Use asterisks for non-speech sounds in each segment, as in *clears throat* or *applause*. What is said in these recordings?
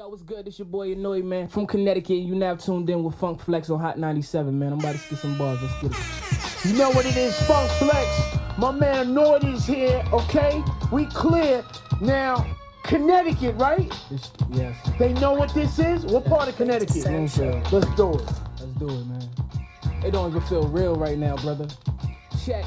Yo, what's good? It's your boy Annoy, man. From Connecticut, you now tuned in with Funk Flex on Hot 97, man. I'm about to spit some bars. Let's get it. You know what it is, Funk Flex. My man Annoyed is here, okay? We clear. Now, Connecticut, right? It's, yes. They know what this is? What part of Connecticut? Bloomfield. Let's do it. Let's do it, man. It don't even feel real right now, brother. Check.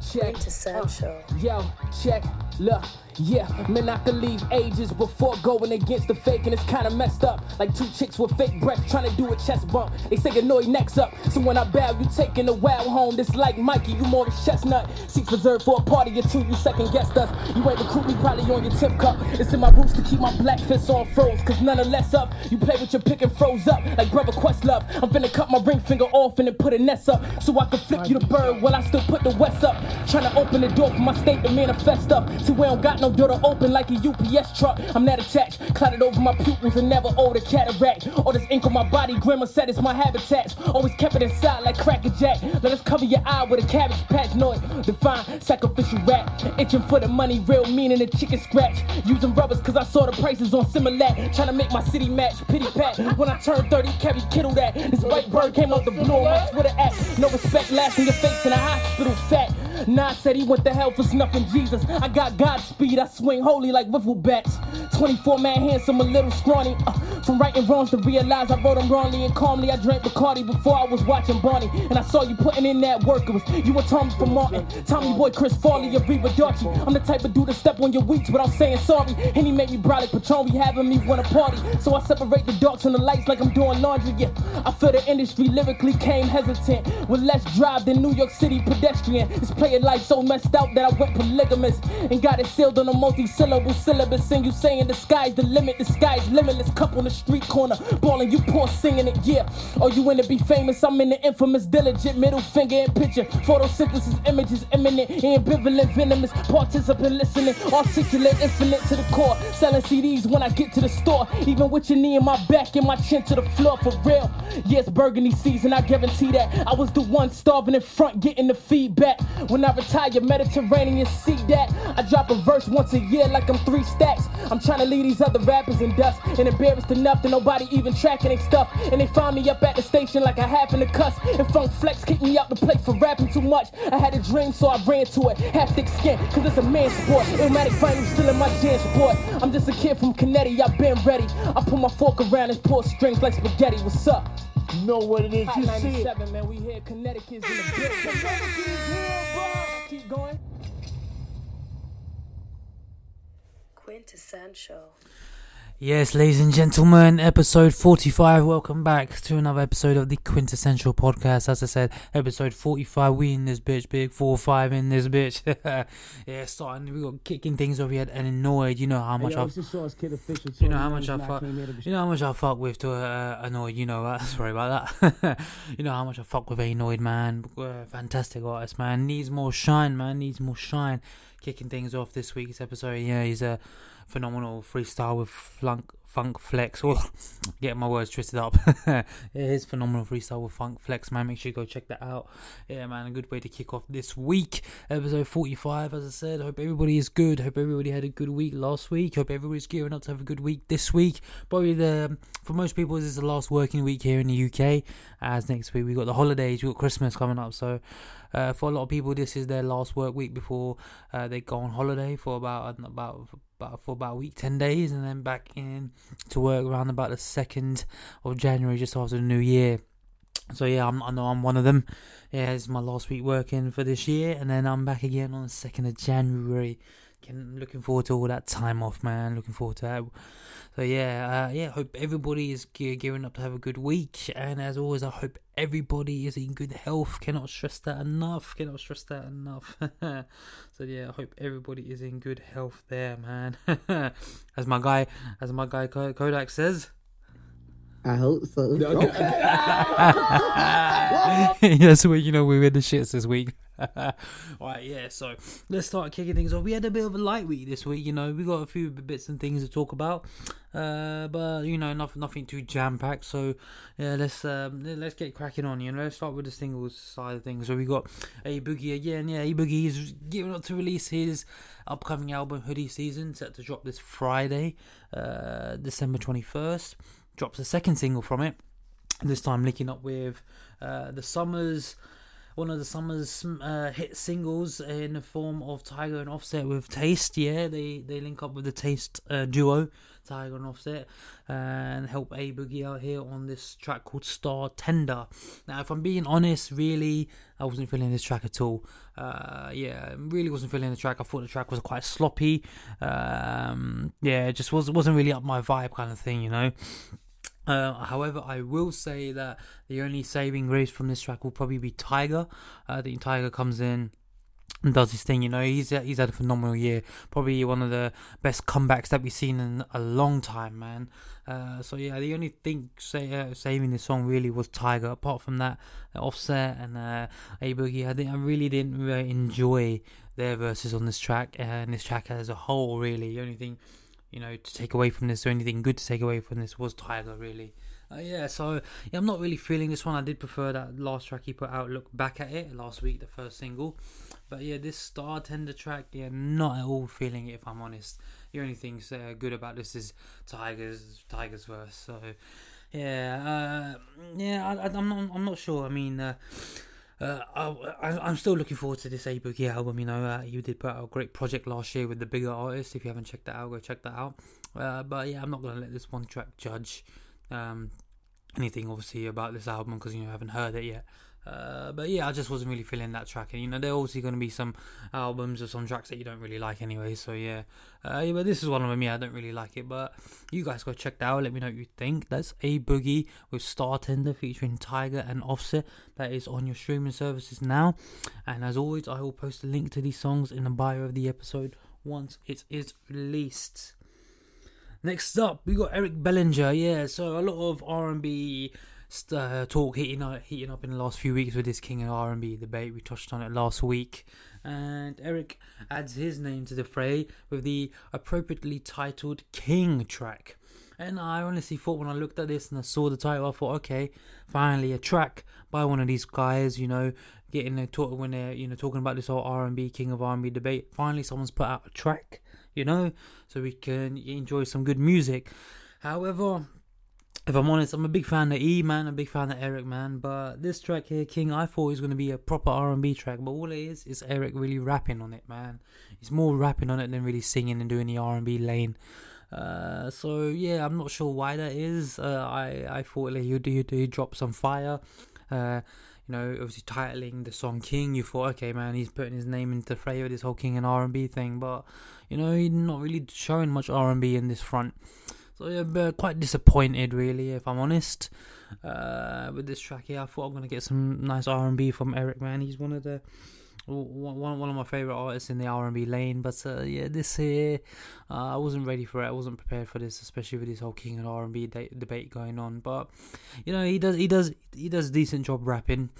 Check. Quintessential. Yo, check. Look. Yeah, man, I could leave ages before going against the fake, and it's kinda messed up. Like two chicks with fake breath trying to do a chest bump. They say annoy necks up, so when I bow, you taking a wow home. This like Mikey, you more a chestnut. Seats reserved for a party or two, you second guessed us. You ain't recruit me, probably on your tip cup. It's in my roots to keep my black fists on froze, cause none of less up. You play with your pick and froze up, like brother Questlove. I'm finna cut my ring finger off and then put a nest up, so I can flip you the bird while I still put the west up. Trying to open the door for my state to manifest up. See, we don't got no door to open like a UPS truck. I'm not attached, clouded over my pupils and never owed a cataract. All this ink on my body, grandma said it's my habitat. Always kept it inside like Cracker Jack. Let us cover your eye with a cabbage patch noise. Define sacrificial rap. Itching for the money, real meaning the chicken scratch. Using rubbers cause I saw the prices on Similac. Trying to make my city match. Pity pat. When I turned 30, Kevin Kittle that. This white bird came out the blue on my Twitter app. No respect, laughing your face in a hospital fat. Nah, said he went to hell for snuffing Jesus. I got Godspeed, I swing holy like wiffle bats. 24 man handsome, a little scrawny. Uh, from righting wrongs to realize I wrote them wrongly and calmly. I drank Bacardi before I was watching Barney. And I saw you putting in that work. It was you and Tommy from Martin. Tommy boy, Chris Farley, and Reba Darcy. I'm the type of dude to step on your weeks without saying sorry. And he made me brolic Patron, we having me want a party. So I separate the darks and the lights like I'm doing laundry. Yeah, I feel the industry lyrically came hesitant. With less drive than New York City pedestrian. This player life so messed out that I went polygamous. And got it sealed on a multi-syllable syllabus. And you saying the sky's the limit, the sky's limitless. Cup on the street corner, balling, you poor singing it, yeah. Oh, you in to be famous, I'm in the infamous, diligent, middle finger in picture. Photosynthesis, images imminent, ambivalent, venomous, participant listening, articulate, infinite to the core. Selling CDs when I get to the store, even with your knee in my back and my chin to the floor for real. Yes, burgundy season, I guarantee that. I was the one starving in front, getting the feedback. When I retire, Mediterranean, see that. I drop a verse once a year like I'm three stacks. I'm trying to leave these other rappers in dust and embarrassed enough that nobody even tracking their stuff. And they find me up at the station like I happen to cuss. And Funk Flex kicked me out the place for rapping too much. I had a dream, so I ran to it. Half thick skin, cause it's a man's sport. Illmatic vinyl still in my jam sport. I'm just a kid from Connecticut, I've been ready. I put my fork around and pour strings like spaghetti. What's up? You know what it is. Hot You see it. 97, man. We here. Connecticut's in the building. Connecticut is here, bro. Keep going. Quintessential. Yes, ladies and gentlemen, episode 45. Welcome back to another episode of the Quintessential Podcast. As I said, episode 45. We in this bitch, big 4 5 in this bitch. *laughs* yeah, starting, we got kicking things off. We had an annoyed. You know how much Yo, I've. it's just Sauce official. You know how much I Tony fuck. Knox came You know how much I fuck with to uh, annoyed. You know that. *laughs* Sorry about that. *laughs* you know how much I fuck with annoyed, man. Uh, fantastic artist, man. Needs more shine, man. Needs more shine. Kicking things off this week's episode. Yeah, he's a phenomenal freestyle with flunk funk flex. *laughs* Oh getting my words twisted up. *laughs* It is phenomenal freestyle with funk flex man. Make sure you go check that out. Yeah man a good way to kick off this week. Episode 45 as i said. Hope everybody is good. Hope everybody had a good week last week. Hope everybody's gearing up to have a good week this week. Probably the for most people this is the last working week here in the uk as next week we got the holidays we got christmas coming up so uh, for a lot of people this is their last work week before uh, they go on holiday for about about about for about a week, ten days, and then back in to work around about the second of January, just after the new year. So yeah, I'm, I know I'm one of them. Yeah, it's my last week working for this year, and then I'm back again on the second of January. Can looking forward to all that time off, man. Looking forward to that. So yeah, uh, yeah. Hope everybody is gear, gearing up to have a good week, and as always, I hope everybody is in good health. Cannot stress that enough. Cannot stress that enough. *laughs* so yeah, I hope everybody is in good health there, man. *laughs* as my guy, as my guy Kodak says. I hope so. *laughs* yes, *laughs* well, you know we're in the shits this week. *laughs* Alright, yeah, so let's start kicking things off. We had a bit of a light week this week, you know, we got a few bits and things to talk about. Uh, but you know, nothing, nothing too jam packed. So yeah, let's um, let's get cracking on. You know, let's start with the singles side of things. So we got A Boogie again. Yeah, A Boogie is gearing up to release his upcoming album Hoodie Season, set to drop this Friday, uh, December twenty first. Drops a second single from it. This time linking up with uh, the Summers one of the summer's uh, hit singles in the form of Tyga and Offset with Taste. Yeah, they they link up with the Taste uh, duo, Tyga and Offset, and help A Boogie out here on this track called Startender. Now, if I'm being honest, really, I wasn't feeling this track at all. Uh, yeah, I really wasn't feeling the track. I thought the track was quite sloppy. Um, yeah, it just was wasn't really up my vibe kind of thing, you know. Uh, however, I will say that the only saving grace from this track will probably be Tyga. Uh, think Tyga comes in and does his thing. You know, he's he's had a phenomenal year. Probably one of the best comebacks that we've seen in a long time, man. Uh, so yeah, the only thing say, uh, saving this song really was Tyga. Apart from that, uh, Offset and uh, A Boogie, I think I really didn't really enjoy their verses on this track and this track as a whole. Really, the only thing you know, to take away from this or anything good to take away from this was Tyga, really. Uh, yeah, so yeah, I'm not really feeling this one. I did prefer that last track he put out. Look back at it last week, the first single. But yeah, this Startender track, yeah, not at all feeling it. If I'm honest, the only thing uh, good about this is Tyga's Tyga's verse. So yeah, uh, yeah, I, am not, I'm not sure. I mean. Uh, I, am still looking forward to this A Boogie album. You know, uh, he did put out a great project last year with the bigger artists. If you haven't checked that out, go check that out. Uh, but yeah, I'm not gonna let this one track judge um, anything, obviously, about this album because you know haven't heard it yet. Uh, but yeah, I just wasn't really feeling that track, and you know, there are obviously going to be some albums or some tracks that you don't really like anyway. So yeah, uh, yeah, but this is one of them. Yeah, I don't really like it, but you guys go check that out. Let me know what you think. That's a boogie with Startender featuring Tyga and Offset. That is on your streaming services now, and as always, I will post a link to these songs in the bio of the episode once it is released. Next up, we got Eric Bellinger. Yeah, so a lot of R and B uh, talk heating up, heating up in the last few weeks with this King of R&B debate. We touched on it last week, and Eric adds his name to the fray with the appropriately titled King track. And I honestly thought when I looked at this and I saw the title, I thought, okay, finally a track by one of these guys, you know, getting the talk when they're you know talking about this whole R&B King of R&B debate. Finally, someone's put out a track, you know, so we can enjoy some good music. However, if I'm honest, I'm a big fan of E man, a big fan of Eric man, but this track here, King, I thought was gonna be a proper R and B track, but all it is is Eric really rapping on it, man. He's more rapping on it than really singing and doing the R and B lane. Uh, so yeah, I'm not sure why that is. Uh, I I thought like, he'd, he'd, he'd drop some fire. Uh, you know, obviously titling the song King, you thought, okay, man, he's putting his name into the fray of this whole King and R and B thing, but you know, he's not really showing much R and B in this front. So yeah, quite disappointed really, if I'm honest, uh, with this track here. I thought I'm gonna get some nice R&B from Eric. Man, he's one of the one one of my favorite artists in the R&B lane. But uh, yeah, this here, uh, I wasn't ready for it. I wasn't prepared for this, especially with this whole King and R&B de- debate going on. But you know, he does he does he does a decent job rapping.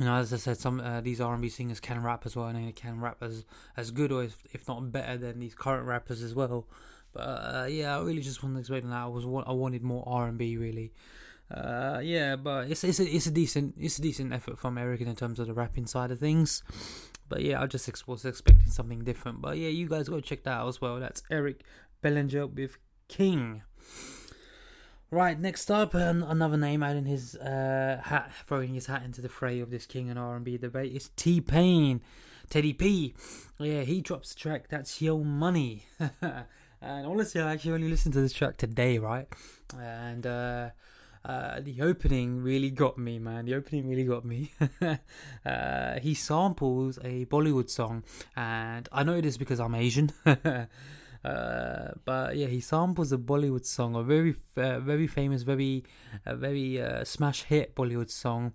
You know, as I said, some uh, these R&B singers can rap as well, and they can rap as as good or if, if not better than these current rappers as well. But uh, yeah, I really just to explain that I was I wanted more R and B really. Uh, yeah, but it's it's a, it's a decent it's a decent effort from Eric in terms of the rapping side of things. But yeah, I just was expecting something different. But yeah, you guys go check that out as well. That's Eric Bellinger with King. Right, next up, another name adding his uh, hat, throwing his hat into the fray of this King and R and B debate is T Pain, Teddy P. Yeah, he drops the track. That's Your Money. *laughs* And honestly, I actually only listened to this track today, right? And uh, uh, the opening really got me, man. The opening really got me. *laughs* uh, he samples a Bollywood song, and I know this because I'm Asian. *laughs* Uh, but yeah, he samples a Bollywood song, a very, uh, very famous, very, very uh, smash hit Bollywood song.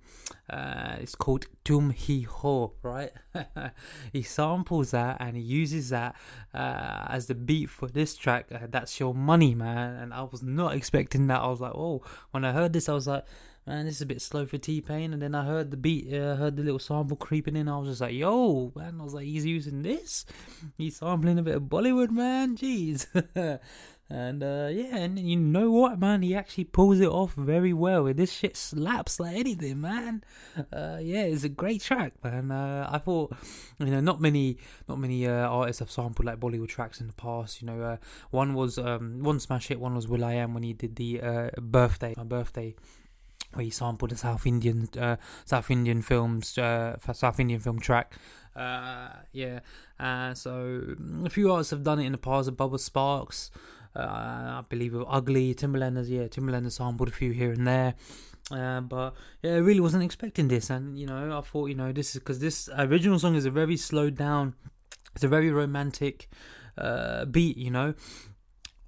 Uh, it's called Tum Hi Ho, right? *laughs* he samples that and he uses that as the beat for this track. That's your money, man. And I was not expecting that. I was like, oh, when I heard this, I was like man, this is a bit slow for T Pain. And then I heard the beat, uh, heard the little sample creeping in. I was just like, yo, man. I was like, he's using this. He's sampling a bit of Bollywood, man. Jeez. *laughs* And uh, yeah, and you know what, man? He actually pulls it off very well. This shit slaps like anything, man. Uh, yeah, it's a great track, man. Uh, I thought, you know, not many, not many uh, artists have sampled like Bollywood tracks in the past. You know, uh, one was um, one smash hit, one was will.i.am when he did the uh, birthday, my birthday where he sampled a South Indian uh, South Indian films uh, South Indian film track. Uh, yeah, uh, so a few artists have done it in the past. Bubba Sparxxx, uh, I believe it Ugly, Timbaland has yeah Timbaland has sampled a few here and there. Uh, but yeah, I really wasn't expecting this, and you know, I thought you know this is because this original song is a very slowed down, it's a very romantic beat, you know,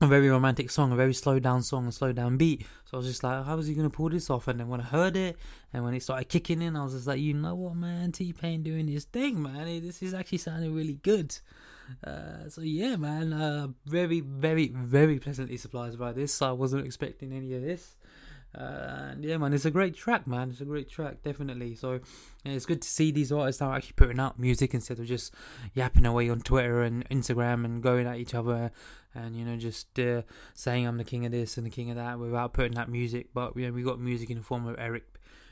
a very romantic song, a very slowed down song, a slowed down beat. So I was just like, how is he gonna pull this off? And then when I heard it, and when it started kicking in, I was just like, you know what, man, T Pain doing his thing, man. This is actually sounding really good. Uh, so yeah, man, uh, very, very, very pleasantly surprised by this. I wasn't expecting any of this. Uh, and yeah, man, it's a great track, man. It's a great track, definitely. So yeah, it's good to see these artists now actually putting out music instead of just yapping away on Twitter and Instagram and going at each other and you know just uh, saying I'm the king of this and the king of that without putting that music. But you know, we got music in the form of Eric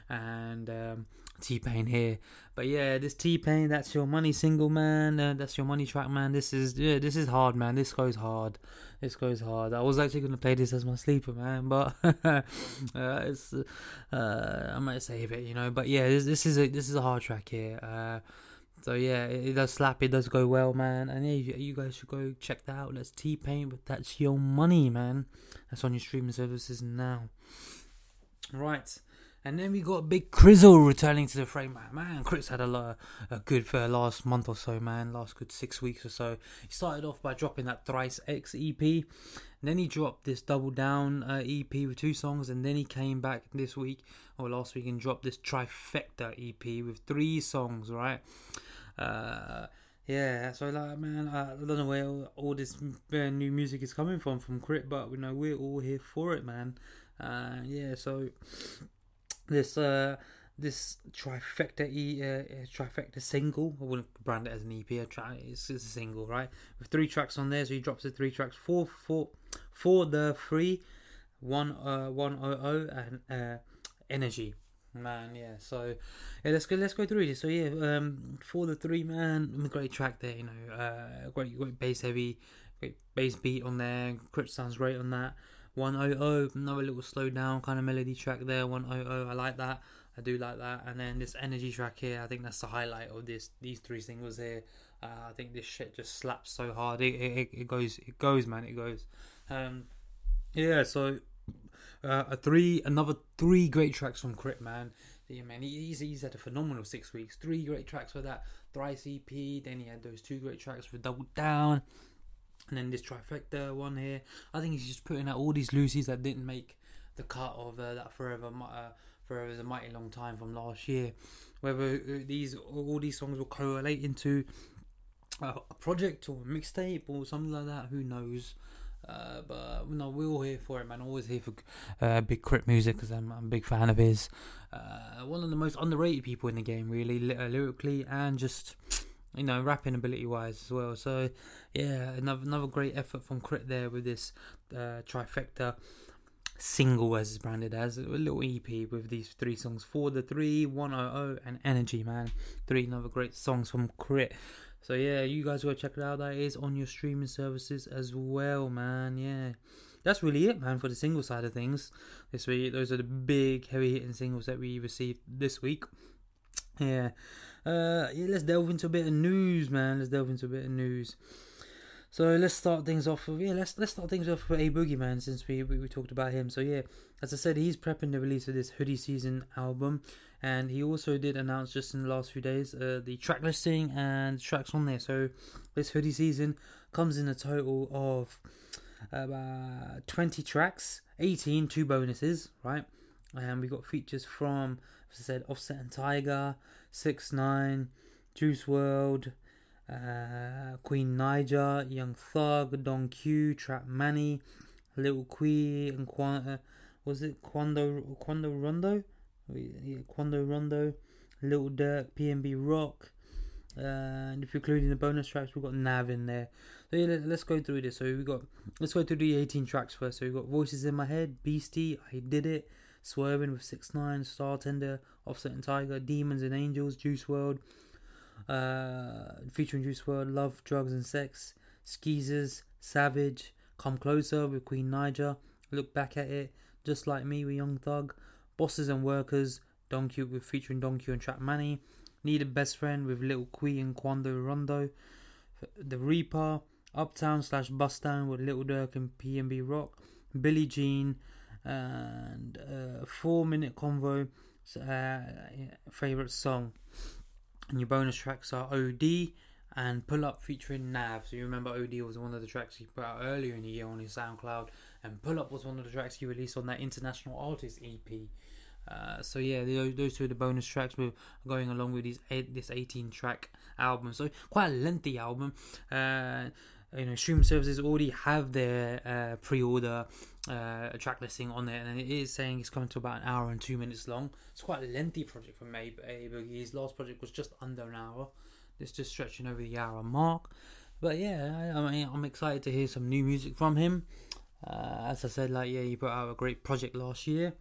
and um, T Pain here. But yeah, this T Pain, that's your money single, man. Uh, that's your money track, man. This is yeah, this is hard, man. This goes hard. This goes hard. I was actually gonna play this as my sleeper, man, but *laughs* uh, it's uh, I might save it, you know. But yeah, this, this is a this is a hard track here. Uh, so yeah, it, does slap. It does go well, man. And yeah, you, you guys should go check that out. Let's T Pain, but that's your money, man. That's on your streaming services now. Right. And then we got Big Crizzle returning to the frame. Man, Chris had a, lot, of, a good for last month or so, man. Last good six weeks or so. He started off by dropping that Thrice X EP. And then he dropped this Double Down uh, EP with two songs. And then he came back this week or last week and dropped this Trifecta EP with three songs, right? Uh, yeah, so like, man, I don't know where all, this new music is coming from from Crit, but you know we're all here for it, man. Uh, yeah, so this uh this trifecta e uh, trifecta single. I wouldn't brand it as an EP. It's, it's a single, right? With three tracks on there, so he drops the three tracks. Four, four, for the free, one, uh, one oh oh, and uh, energy. Man, yeah. So yeah, let's go. Let's go through this. So yeah, um, for the three man, great track there. You know, uh, great, great bass heavy, great bass beat on there. Crit sounds great on that. 100, another little slow down kind of melody track there. 100, I like that. I do like that. And then this energy track here, I think that's the highlight of this. These three singles here. Uh, I think this shit just slaps so hard. It, it, it goes, it goes, man. It goes. Um, yeah. So uh, a three, another three great tracks from Crit, man. Yeah, man, he's, he's had a phenomenal six weeks. Three great tracks for that thrice EP. Then he had those two great tracks for Double Down. And then this trifecta one here. I think he's just putting out all these Lucy's that didn't make the cut of uh, that forever. Uh, forever is a mighty long time from last year. Whether uh, these all these songs will correlate into a project or a mixtape or something like that, who knows? Uh, but no, we're all here for it, man. Always here for uh, big crit music because I'm, I'm, a big fan of his. Uh, one of the most underrated people in the game, really, lyrically and just you know, rapping ability wise as well. So yeah, another another great effort from Crit there with this uh, trifecta single as it's branded as a little EP with these three songs for the three, 100 and Energy Man. Three another great songs from Crit. So yeah, you guys go check it out. That is on your streaming services as well, man. Yeah. That's really it, man, for the single side of things this week. Those are the big, heavy hitting singles that we received this week. Yeah. Uh, yeah, let's delve into a bit of news, man. Let's delve into a bit of news. So let's start things off with yeah, let's let's start things off with a boogeyman since we, we, we talked about him. So yeah, as I said, he's prepping the release of this hoodie season album, and he also did announce just in the last few days uh, the track listing and tracks on there. So this hoodie season comes in a total of about 20 tracks, 18 two bonuses, right? And we got features from, as I said, Offset and Tyga, Six Nine, Juice WRLD, uh, Queen Naija, Young Thug, Don Q, Trap Manny, Little Quee, and Quan, uh, was it Quando Quando Rondo? Yeah, Quando Rondo, Little Durk, PNB Rock, and if you're including the bonus tracks, we've got Nav in there. So yeah, let, us go through this. So we've got let's go through the 18 tracks first. So we've got Voices in My Head, Beastie, I Did It, Swerving with Six Nine, Startender, Offset and Tyga, Demons and Angels, Juice WRLD, uh, featuring Juice WRLD, Love, Drugs and Sex, Skeezers, Savage, Come Closer with Queen Naija, Look Back at It, Just Like Me with Young Thug, Bosses and Workers, Don with featuring Don and Trap Manny, Need a Best Friend with Lil Quee and Quando Rondo, The Reaper, Uptown slash Bust with Little Durk and PNB Rock, Billie Jean, and uh, four minute convo uh, favorite song. And your bonus tracks are OD and Pull Up featuring Nav. So you remember OD was one of the tracks he put out earlier in the year on his SoundCloud, and Pull Up was one of the tracks he released on that International Artist EP. Uh, so yeah, those two are the bonus tracks we're going along with these eight, this 18 track album. So quite a lengthy album. Uh, you know, streaming services already have their uh, pre-order uh, a track listing on there, and it is saying it's coming to about an hour and two minutes long. It's quite a lengthy project for May Boogie. His last project was just under an hour. It's just stretching over the hour mark. But yeah, I, I mean, I'm excited to hear some new music from him. Uh, as I said, like yeah, he put out a great project last year.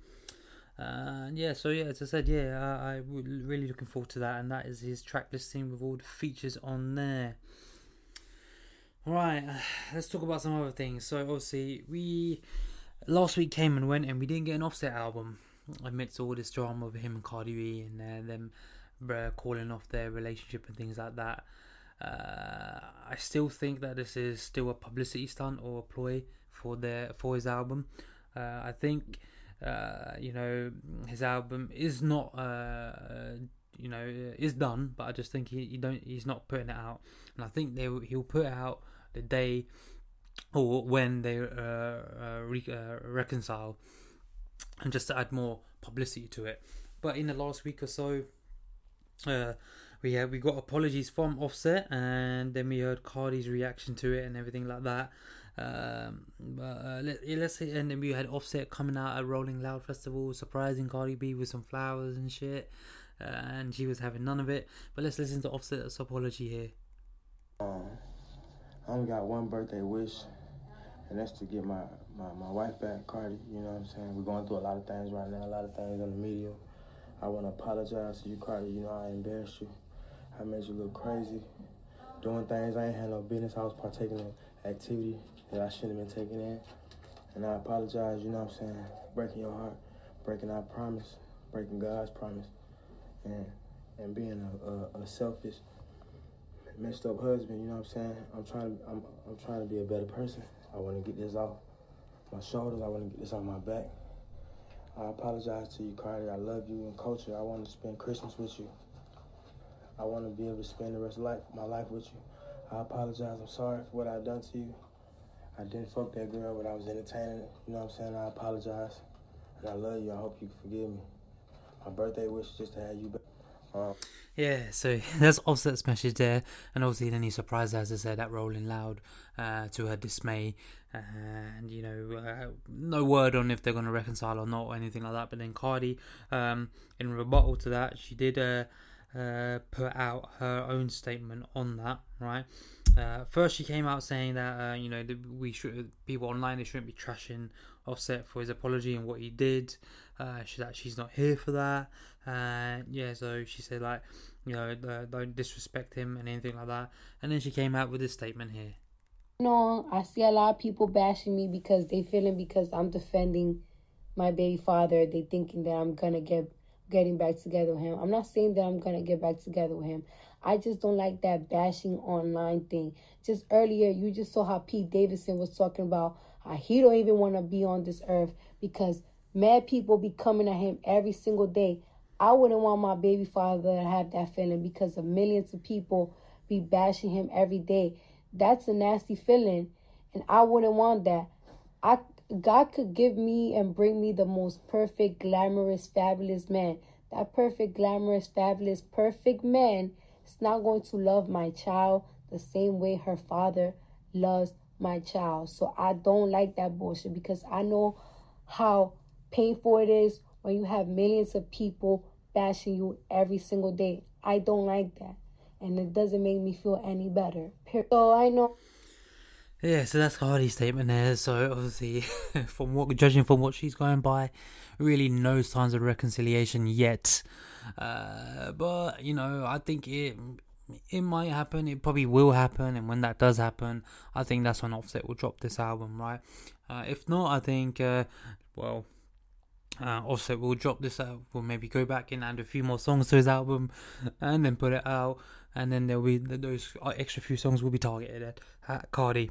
And yeah, so yeah, as I said, yeah, I, I'm really looking forward to that, and that is his track listing with all the features on there. Right, *sighs* let's talk about some other things. So obviously, we last week came and went, and we didn't get an Offset album amidst all this drama with him and Cardi B and uh, them uh, calling off their relationship and things like that. Uh, I still think that this is still a publicity stunt or a ploy for their for his album. Uh, I think uh, you know, his album is not, uh, you know, is done, but I just think he, he don't he's not putting it out, and I think they he'll put it out the day or when they uh, uh re- uh, reconcile, and just to add more publicity to it. But in the last week or so, we had we got apologies from Offset, and then we heard Cardi's reaction to it and everything like that. Um, but uh, let, us say, and then we had Offset coming out at Rolling Loud Festival, surprising Cardi B with some flowers and shit, uh, and she was having none of it. But let's listen to Offset's apology here. Um, I only got one birthday wish, and that's to get my, my, my wife back, Cardi. You know what I'm saying? We're going through a lot of things right now, a lot of things on the media. I want to apologize to you, Cardi. You know, I embarrassed you. I made you look crazy, doing things I ain't had no business. I was partaking in activity that I shouldn't have been taking in. And I apologize, you know what I'm saying, breaking your heart, breaking our promise, breaking God's promise, and and being a, a, a selfish, messed up husband, you know what I'm saying? I'm trying to I'm I'm trying to be a better person. I want to get this off my shoulders, I want to get this off my back. I apologize to you, Cardi. I love you and culture. I want to spend Christmas with you. I want to be able to spend the rest of life, my life with you. I apologize. I'm sorry for what I've done to you. I didn't fuck that girl, but I was entertaining You know what I'm saying? I apologize. And I love you. I hope you forgive me. My birthday wish is just to have you back. Yeah, so *laughs* that's Offset's message there, and obviously then he surprised, as I said, at Rolling Loud uh, to her dismay, and you know, uh, no word on if they're going to reconcile or not or anything like that. But then Cardi, um, in rebuttal to that, she did uh, uh put out her own statement on that, right? Uh, first, she came out saying that uh, you know we should people online they shouldn't be trashing Offset for his apology and what he did. Uh, she that she's not here for that. Uh, yeah, so she said like you know don't disrespect him and anything like that. And then she came out with this statement here. No, I see a lot of people bashing me because they feeling because I'm defending my baby father. They thinking that I'm gonna get getting back together with him. I'm not saying that I'm gonna get back together with him. I just don't like that bashing online thing. Just earlier, you just saw how Pete Davidson was talking about how he don't even want to be on this earth because mad people be coming at him every single day. I wouldn't want my baby father to have that feeling because of millions of people be bashing him every day. That's a nasty feeling, and I wouldn't want that. I God could give me and bring me the most perfect, glamorous, fabulous man. That perfect, glamorous, fabulous, perfect man is not going to love my child the same way her father loves my child. So I don't like that bullshit because I know how painful it is when you have millions of people bashing you every single day. I don't like that. and it doesn't make me feel any better. So I know. Yeah, so that's Cardi's statement there. So obviously, *laughs* from what judging from what she's going by, really no signs of reconciliation yet. Uh, but you know, I think it it might happen. It probably will happen, and when that does happen, I think that's when Offset will drop this album, right? Uh, if not, I think, uh, well, uh, will drop this out. We'll maybe go back and add a few more songs to his album, *laughs* and then put it out, and then there'll be those extra few songs will be targeted at, at Cardi.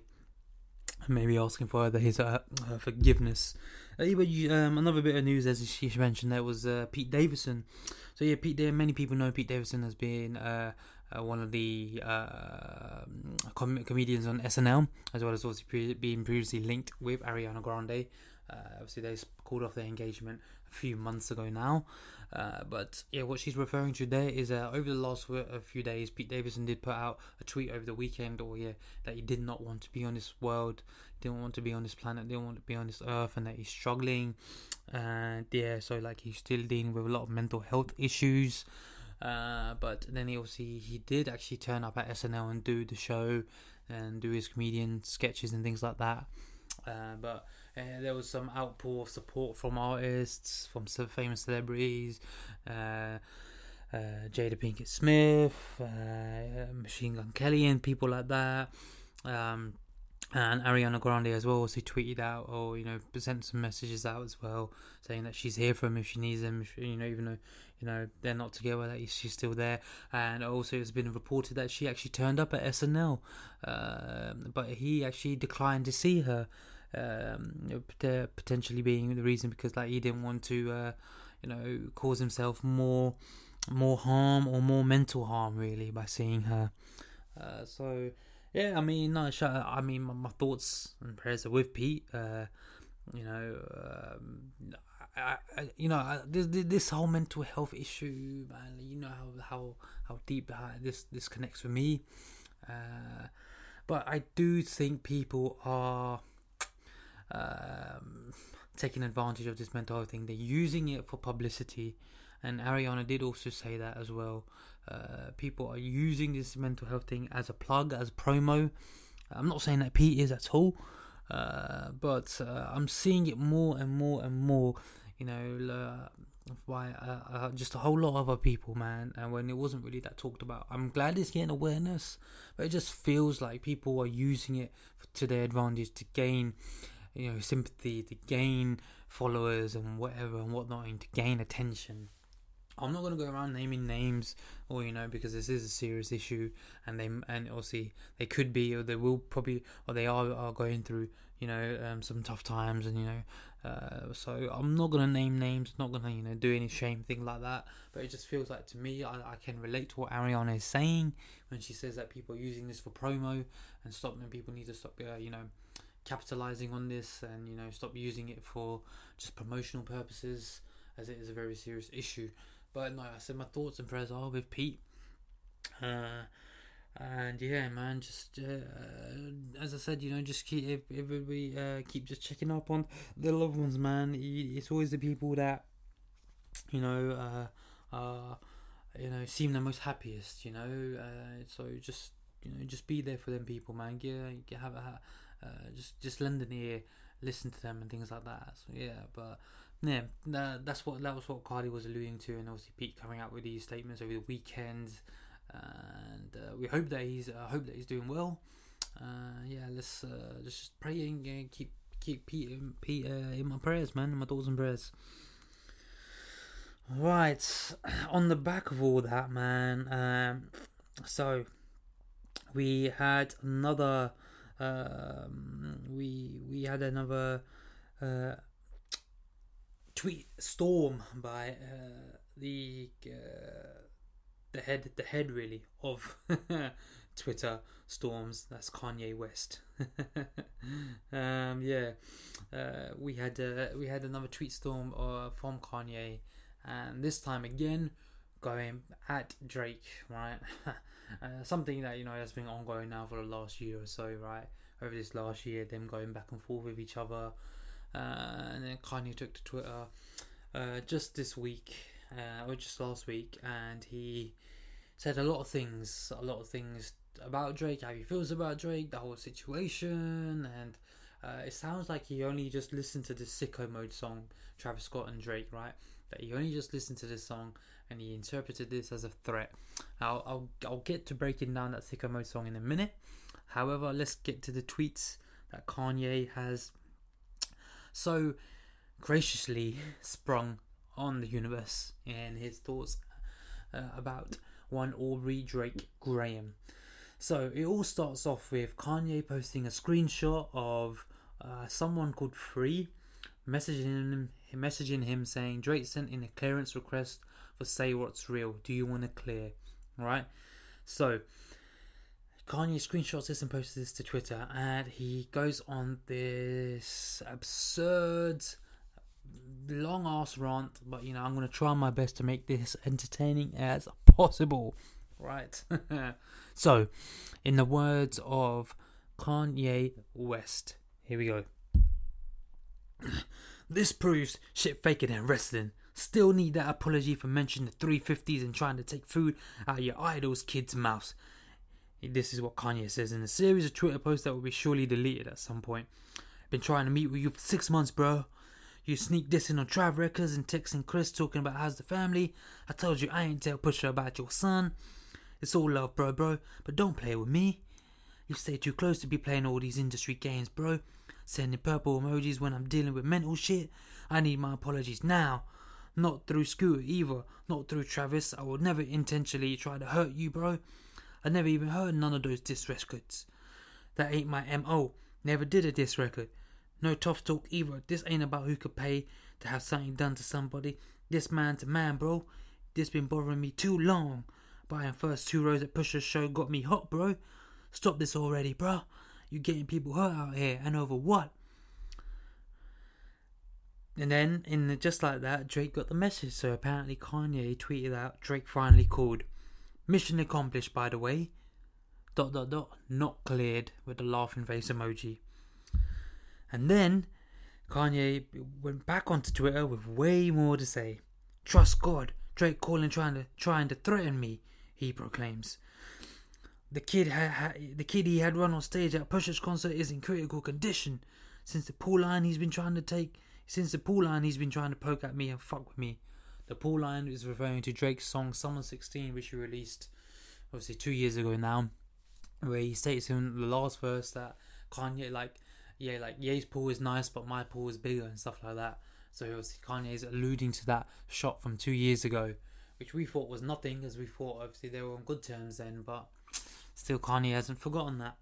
Maybe asking for his uh, forgiveness. Uh, um, another bit of news, as she mentioned, there was uh, Pete Davidson. So yeah, Pete. Many people know Pete Davidson has been uh, uh, one of the com- comedians on SNL, as well as also pre- being previously linked with Ariana Grande. Obviously, they called off their engagement a few months ago now. Uh, but yeah, what she's referring to there is uh, over the last a few days, Pete Davidson did put out a tweet over the weekend, or yeah, that he did not want to be on this world, didn't want to be on this planet, didn't want to be on this earth, and that he's struggling. And yeah, so like he's still dealing with a lot of mental health issues. Uh, but then he obviously he did actually turn up at SNL and do the show and do his comedian sketches and things like that. Uh, but uh, there was some outpour of support from artists, from some famous celebrities, uh, uh, Jada Pinkett Smith, uh, Machine Gun Kelly, and people like that. Um, and Ariana Grande as well. So tweeted out or you know sent some messages out as well, saying that she's here for him if she needs him. If, you know, even though you know they're not together, that she's still there. And also, it's been reported that she actually turned up at SNL, uh, but he actually declined to see her. Um, potentially being the reason because like he didn't want to, uh, you know, cause himself more, more harm or more mental harm really by seeing her. Uh, so yeah, I mean, no, I mean, my, my, thoughts and prayers are with Pete. Uh, you know, um, I, I, you know, I, this this whole mental health issue, man. You know how how how deep this this connects with me. Uh, but I do think people are um, taking advantage of this mental health thing. They're using it for publicity, and Ariana did also say that as well. Uh, people are using this mental health thing as a plug, as promo. I'm not saying that Pete is at all, uh, but uh, I'm seeing it more and more and more. You know, uh, by uh, uh, just a whole lot of other people, man. And when it wasn't really that talked about, I'm glad it's getting awareness, but it just feels like people are using it to their advantage to gain, you know, sympathy, to gain followers and whatever and whatnot, and to gain attention. I'm not gonna go around naming names, or you know, because this is a serious issue, and they and obviously they could be, or they will probably, or they are are going through, you know, um, some tough times, and you know, uh, so I'm not gonna name names, not gonna you know do any shame thing like that. But it just feels like to me, I, I can relate to what Ariana is saying when she says that people are using this for promo and stop, and people need to stop, uh, you know, capitalizing on this, and you know, stop using it for just promotional purposes, as it is a very serious issue. But like I said, my thoughts and prayers are with Pete. Uh, and yeah, man, just uh, as I said, you know, just keep everybody uh, keep just checking up on the loved ones, man. It's always the people that you know uh, you know seem the most happiest, you know. Uh, so just you know, just be there for them people, man. Get have a uh, just just lend an ear, listen to them and things like that. So yeah, but yeah, that's what that was what Cardi was alluding to, and obviously Pete coming out with these statements over the weekend, and uh, we hope that he's uh, hope that he's doing well. Uh, yeah, let's uh, just pray and keep keep Pete, in, Pete uh, in my prayers, man, in my thoughts and prayers. Right, *clears throat* on the back of all that, man. Um, so we had another. Um, we we had another. Uh, tweet storm by uh, the uh, the head the head really of *laughs* Twitter storms. That's Kanye West. *laughs* um, yeah, uh, we had uh, we had another tweet storm uh, from Kanye, and this time again going at Drake. Right, *laughs* uh, something that you know has been ongoing now for the last year or so. Right, over this last year, them going back and forth with each other. Uh, and then Kanye took to Twitter uh, just this week, uh, or just last week, and he said a lot of things, a lot of things about Drake, how he feels about Drake, the whole situation, and uh, it sounds like he only just listened to the Sicko Mode song, Travis Scott and Drake, right? That he only just listened to this song and he interpreted this as a threat. I'll I'll, I'll get to breaking down that Sicko Mode song in a minute. However, let's get to the tweets that Kanye has so graciously sprung on the universe and his thoughts uh, about one Aubrey Drake Graham. So it all starts off with Kanye posting a screenshot of uh, someone called Free messaging him, messaging him saying Drake sent in a clearance request for Say What's Real. Do you want to clear? Right. So Kanye screenshots this and posts this to Twitter, and he goes on this absurd, long ass rant. But you know, I'm gonna try my best to make this entertaining as possible. Right. *laughs* so, in the words of Kanye West, here we go. *clears throat* this proves shit faker than wrestling. Still need that apology for mentioning the 350s and trying to take food out of your idol's kids' mouths. This is what Kanye says in a series of Twitter posts that will be surely deleted at some point. Been trying to meet with you for six months, bro. You sneak dissing on Trav Records and texting Chris talking about how's the family. I told you I ain't tell Pusha about your son. It's all love, bro, bro, but don't play with me. You stay too close to be playing all these industry games, bro. Sending purple emojis when I'm dealing with mental shit. I need my apologies now. Not through Scooter either. Not through Travis. I would never intentionally try to hurt you, bro. I never even heard none of those diss records. That ain't my MO. Never did a diss record. No tough talk either. This ain't about who could pay to have something done to somebody. This man to man, bro. This been bothering me too long. Buying first two rows at Pusha's show got me hot, bro. Stop this already, bro. You getting people hurt out here, and over what? And then, in the, just like that, Drake got the message. So apparently, Kanye tweeted out, "Drake finally called. Mission accomplished, by the way." Dot dot dot. Not cleared with the laughing face emoji. And then Kanye went back onto Twitter with way more to say. Trust God. Drake calling, trying to trying to threaten me. He proclaims. The kid ha- ha- the kid he had run on stage at Pusha's concert is in critical condition. Since the pool line he's been trying to take, since the pool line he's been trying to poke at me and fuck with me. The pool line is referring to Drake's song "Summer 16," which he released obviously two years ago now, where he states in the last verse that Kanye like, yeah, like Ye's pool is nice, but my pool is bigger and stuff like that. So obviously Kanye is alluding to that shot from two years ago, which we thought was nothing, as we thought obviously they were on good terms then, but still Kanye hasn't forgotten that.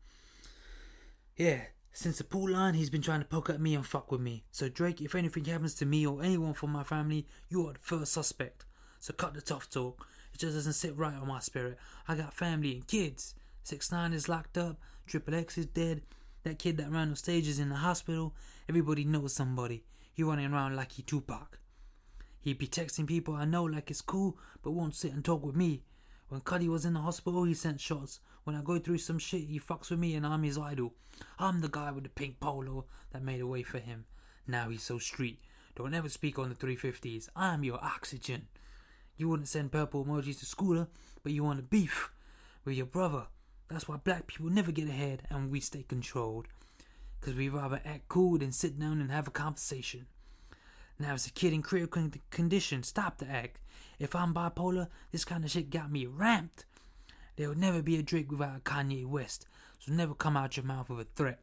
Yeah, since the pool line, he's been trying to poke at me and fuck with me. So Drake, if anything happens to me or anyone from my family, you are the first suspect. So cut the tough talk. It just doesn't sit right on my spirit. I got family and kids. Six nine is locked up. Triple X is dead. That kid that ran on stage is in the hospital. Everybody knows somebody. He running around like he Tupac. He be texting people I know like it's cool, but won't sit and talk with me. When Cudi was in the hospital, he sent shots. When I go through some shit, he fucks with me and I'm his idol. I'm the guy with the pink polo that made a way for him. Now he's so street. Don't ever speak on the 350s. I'm your oxygen. You wouldn't send purple emojis to Scooter, but you want to beef with your brother. That's why black people never get ahead and we stay controlled. Because we rather act cool than sit down and have a conversation. Now, as a kid in critical condition, stop the act. If I'm bipolar, this kind of shit got me ramped. There will never be a Drake without a Kanye West, so never come out your mouth with a threat.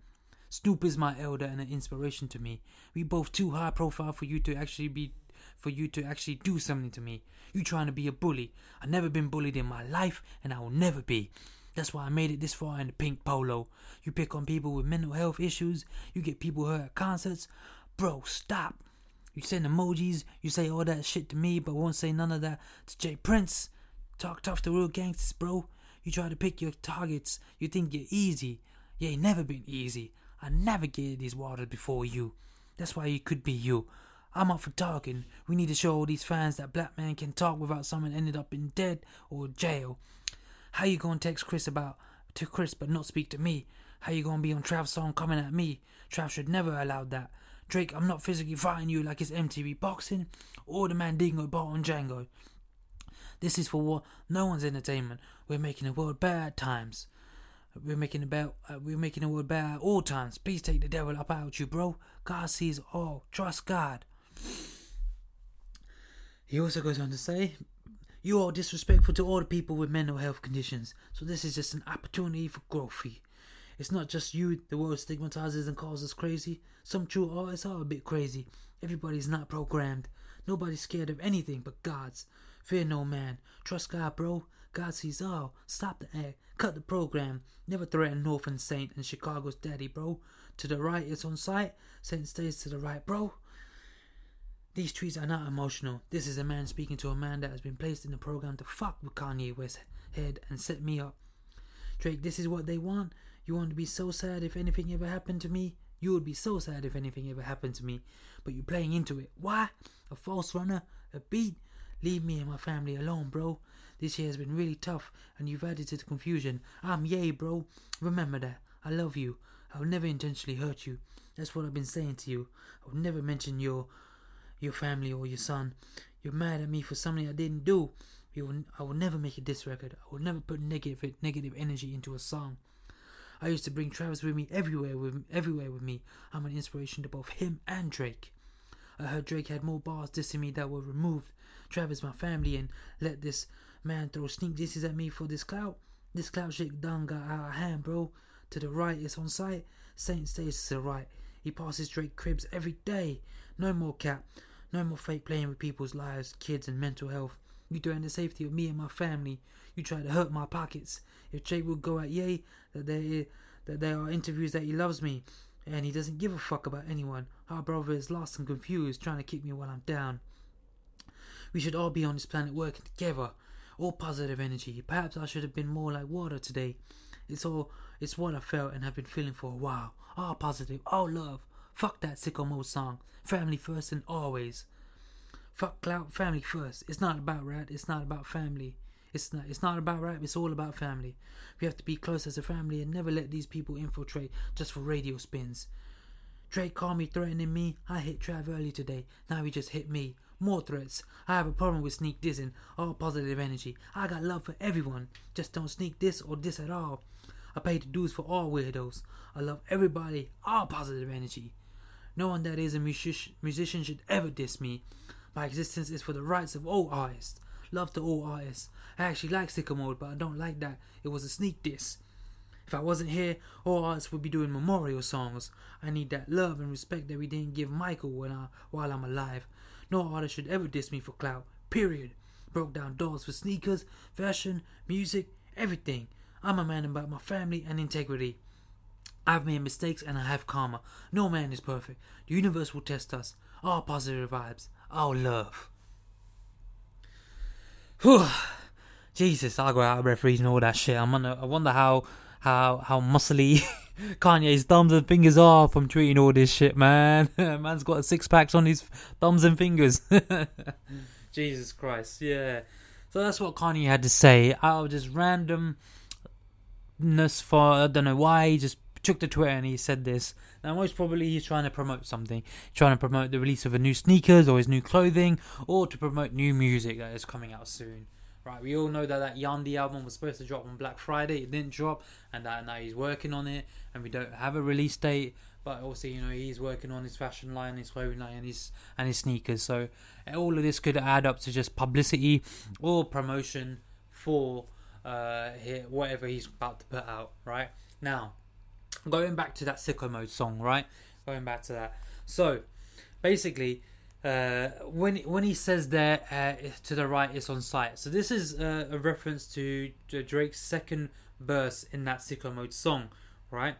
Snoop is my elder and an inspiration to me. We both too high profile for you to actually be for you to actually do something to me. You trying to be a bully. I've never been bullied in my life and I will never be. That's why I made it this far in the pink polo. You pick on people with mental health issues, you get people hurt at concerts. Bro, stop. You send emojis, you say all that shit to me, but won't say none of that to J. Prince. Talk tough to real gangsters, bro. You try to pick your targets, you think you're easy. You ain't never been easy. I navigated these waters before you. That's why you could be you. I'm up for talking. We need to show all these fans that black man can talk without someone ended up in dead or jail. How you gonna text Chris about to Chris but not speak to me? How you gonna be on Trav's song coming at me? Trav should never allowed that. Drake, I'm not physically fighting you like it's MTV boxing or the Mandingo bar on Django. This is for what no one's entertainment. We're making the world at times. We're making the better, uh, we're making the world at all times. Please take the devil up out you, bro. God sees all. Trust God. He also goes on to say, You are disrespectful to all the people with mental health conditions, so this is just an opportunity for growth. It's not just you the world stigmatizes and calls us crazy. Some true artists are a bit crazy. Everybody's not programmed. Nobody's scared of anything but God's. Fear no man. Trust God, bro. God sees all. Stop the act. Cut the program. Never threaten Northern Saint and Chicago's daddy, bro. To the right, it's on site. Saint stays to the right, bro. These tweets are not emotional. This is a man speaking to a man that has been placed in the program to fuck with Kanye West's head and set me up. Drake, this is what they want. You want to be so sad if anything ever happened to me? You would be so sad if anything ever happened to me. But you're playing into it. Why? A false runner? A beat? Leave me and my family alone, bro. This year has been really tough, and you've added to the confusion. I'm yay, bro. Remember that. I love you. I will never intentionally hurt you. That's what I've been saying to you. I will never mention your your family or your son. You're mad at me for something I didn't do. You will, I will never make a diss record. I will never put negative negative energy into a song. I used to bring Travis with me everywhere with everywhere with me. I'm an inspiration to both him and Drake. I heard Drake had more bars dissing me that were removed. Travis my family and let this man throw sneak disses at me for this clout. This clout shit done got out of hand, bro. To the right, it's on site. Saint stays to the right. He passes Drake cribs every day. No more cap. No more fake playing with people's lives, kids, and mental health. You threaten the safety of me and my family. You try to hurt my pockets. If Drake would go at yay that there that there are interviews that he loves me and he doesn't give a fuck about anyone. Our brother is lost and confused, trying to keep me while I'm down. We should all be on this planet working together. All positive energy. Perhaps I should have been more like water today. It's all it's what I felt and have been feeling for a while. All positive, all love. Fuck that sicko mode song. Family first and always. Fuck clout, family first. It's not about rat, it's not about family. It's not it's not about rap, it's all about family. We have to be close as a family and never let these people infiltrate just for radio spins. Drake called me threatening me. I hit Trav early today. Now he just hit me. More threats. I have a problem with sneak dissing. All positive energy. I got love for everyone. Just don't sneak this or this at all. I pay the dues for all weirdos. I love everybody. All positive energy. No one that is a music- musician should ever diss me. My existence is for the rights of all artists. Love to all artists. I actually like Sicko Mode, but I don't like that it was a sneak diss. If I wasn't here, all artists would be doing memorial songs. I need that love and respect that we didn't give Michael when I, while I'm alive. No artist should ever diss me for clout. Period. Broke down doors for sneakers, fashion, music, everything. I'm a man about my family and integrity. I've made mistakes and I have karma. No man is perfect. The universe will test us. Our positive vibes. our love. Whew. Jesus, I go out of breath reading all that shit. I'm on. I wonder how how how muscly *laughs* Kanye's thumbs and fingers are from tweeting all this shit, man. *laughs* Man's got six packs on his thumbs and fingers. *laughs* Jesus Christ, yeah. So that's what Kanye had to say out of just randomness for I don't know why he just took to Twitter and he said this. Now most probably he's trying to promote something, trying to promote the release of a new sneakers or his new clothing, or to promote new music that is coming out soon. Right, we all know that that Yandhi album was supposed to drop on Black Friday. It didn't drop, and that now he's working on it, and we don't have a release date. But also, you know, he's working on his fashion line, his clothing line, and his and his sneakers. So all of this could add up to just publicity or promotion for uh whatever he's about to put out. Right now, going back to that sicko mode song. Right, going back to that. So basically uh, when when he says there uh, to the right it's on site. So this is uh, a reference to Drake's second verse in that Sicko Mode song, right?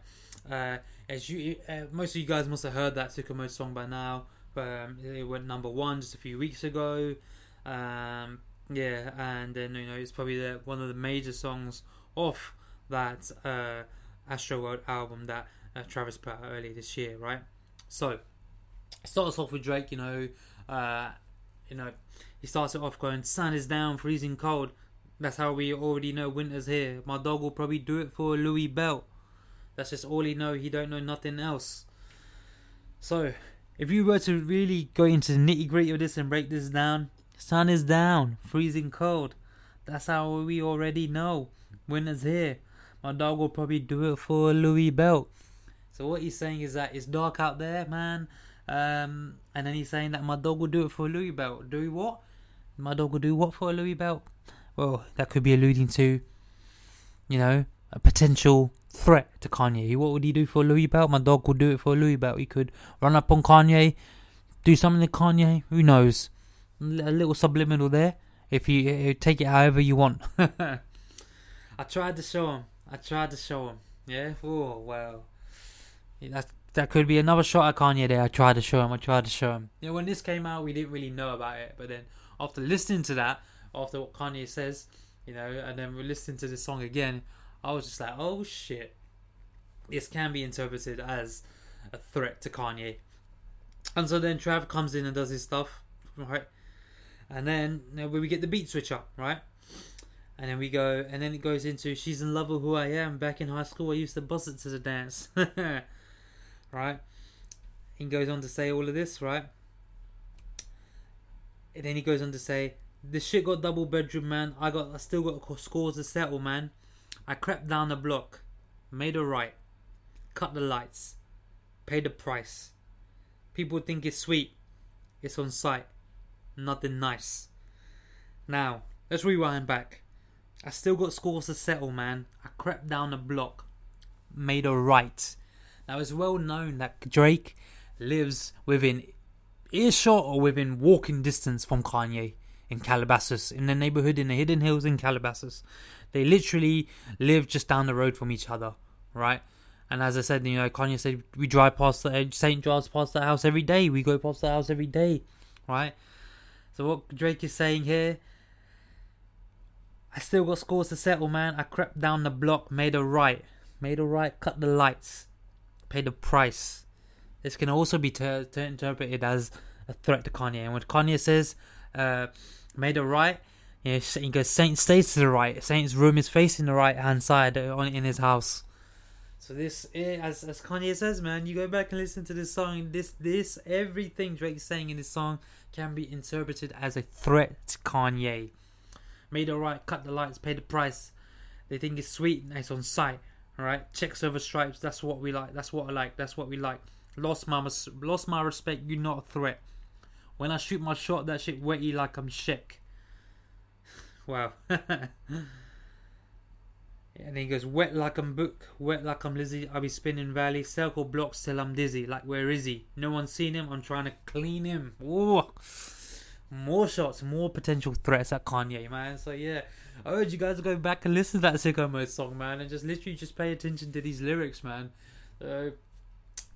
Uh, as you uh, most of you guys must have heard that Sicko Mode song by now. Um, it went number one just a few weeks ago. Um, yeah, and then you know it's probably the, one of the major songs off that uh, Astro World album that Travis put out earlier this year, right? So starts off with Drake, you know, uh, you know, he starts it off going, "Sun is down, freezing cold." That's how we already know winter's here. My dog will probably do it for a Louis belt. That's just all he know. He don't know nothing else. So, if you were to really go into the nitty gritty of this and break this down, sun is down, freezing cold. That's how we already know. winter's here. My dog will probably do it for a Louis belt. So what he's saying is that it's dark out there, man. Um, and then he's saying that my dog will do it for a Louis belt. Do what? My dog will do what for a Louis belt? Well, that could be alluding to, you know, a potential threat to Kanye. What would he do for a Louis belt? My dog would do it for a Louis belt. He could run up on Kanye, do something to Kanye. Who knows? A little subliminal there. If you uh, take it however you want. *laughs* I tried to show him. I tried to show him. Yeah. Oh well. Yeah, that could be another shot at Kanye there. I tried to show him. I tried to show him. You know, when this came out, we didn't really know about it, but then after listening to that, after what Kanye says, you know, and then we're listening to the song again, I was just like, oh shit, this can be interpreted as a threat to Kanye. And so then Trav comes in and does his stuff, right? And then you know, we get the beat switch up, right? And then we go, and then it goes into "She's in love with who I am." Back in high school, I used to bust it to the dance, *laughs* right? He goes on to say all of this, right? And then he goes on to say, "The shit got double bedroom, man. I got, I still got scores to settle, man. I crept down the block, made a right, cut the lights, paid the price. People think it's sweet. It's on site. Nothing nice. Now, let's rewind back. I still got scores to settle, man. I crept down the block, made a right. Now, it's well known that Drake lives within earshot or within walking distance from Kanye in Calabasas, in the neighborhood in the Hidden Hills in Calabasas. They literally live just down the road from each other, right? And as I said, you know, Kanye said we drive past the St. Giles past the house every day. We go past the house every day, right? So what Drake is saying here, I still got scores to settle, man. I crept down the block, made a right, made a right, cut the lights, paid the price. This can also be ter- ter- interpreted as a threat to Kanye. And when Kanye says, uh, made a right, you know, he goes, Saint stays to the right. Saint's room is facing the right hand side on in his house. So this, eh, as as Kanye says, man, you go back and listen to this song. This this everything Drake's saying in this song can be interpreted as a threat to Kanye. Made a right, cut the lights, pay the price. They think it's sweet, nice on sight. Alright, checks over stripes. That's what we like. That's what I like. That's what we like. Lost my lost my respect. You're not a threat. When I shoot my shot, that shit wetty like I'm sick. *laughs* Wow. *laughs* And he goes, wet like I'm Book, wet like I'm Lizzie. I'll be spinning valley, circle blocks till I'm dizzy. Like, where is he? No one's seen him. I'm trying to clean him. Ooh. More shots, more potential threats at Kanye, man. So, yeah, I urge you guys to go back and listen to that Sicko Mode song, man, and just literally just pay attention to these lyrics, man.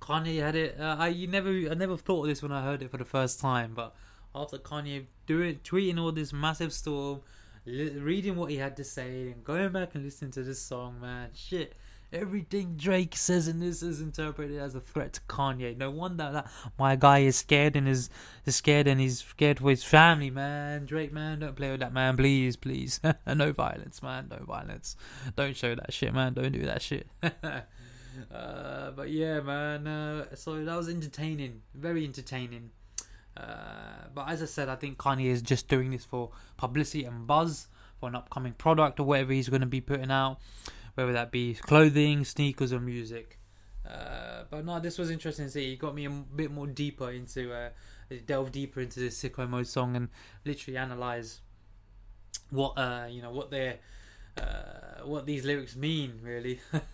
Kanye had it. Uh, I you never, I never thought of this when I heard it for the first time, but after Kanye doing tweeting all this massive storm reading what he had to say and going back and listening to this song, man, shit. Everything Drake says in this is interpreted as a threat to Kanye. No wonder that my guy is scared and is, is scared and he's scared for his family, man. Drake, man, don't play with that, man. Please, please. *laughs* no violence, man. No violence. Don't show that shit, man. Don't do that shit. *laughs* uh, but yeah, man. Uh, so that was entertaining. Very entertaining. Uh, but as I said, I think Kanye is just doing this for publicity and buzz for an upcoming product or whatever he's going to be putting out, whether that be clothing, sneakers, or music. Uh, but no, this was interesting to see. He got me a bit more deeper into, uh, delve deeper into this sicko mode song and literally analyze what uh you know what their uh what these lyrics mean really. *laughs*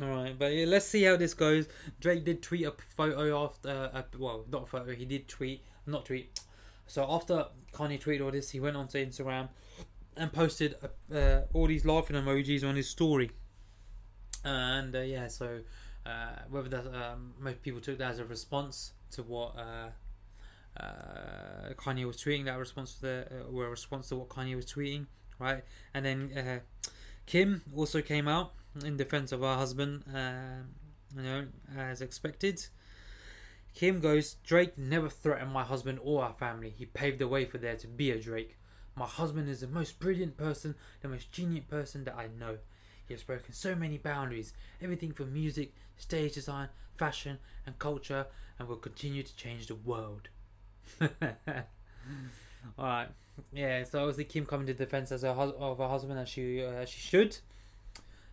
All right, but yeah, let's see how this goes. Drake did tweet a photo after, uh, well, not a photo. He did tweet, not tweet. So after Kanye tweeted all this, he went onto Instagram and posted uh, all these laughing emojis on his story. And uh, yeah, so uh, whether that um, most people took that as a response to what uh, uh, Kanye was tweeting, that response to the or a response to what Kanye was tweeting, right? And then Kim also came out in defense of her husband, uh, you know, as expected. Kim goes, Drake never threatened my husband or our family. He paved the way for there to be a Drake. My husband is the most brilliant person, the most genius person that I know. He has broken so many boundaries, everything from music, stage design, fashion, and culture, and will continue to change the world. *laughs* All right. Yeah. So obviously Kim coming to defense as a hus- of her husband as she uh, she should.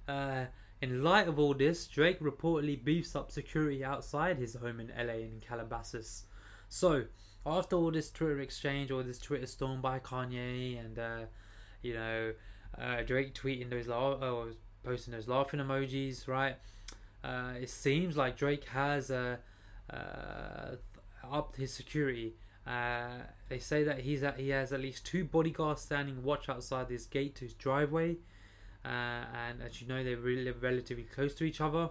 Uh, in light of all this, Drake reportedly beefs up security outside his home in LA in Calabasas. So after all this Twitter exchange, or this Twitter storm by Kanye, and uh, you know uh, Drake tweeting those la- or posting those laughing emojis, right? Uh, it seems like Drake has uh, uh, upped his security. Uh, they say that he's at, he has at least two bodyguards standing watch outside his gate to his driveway, uh, and as you know, they're really relatively close to each other.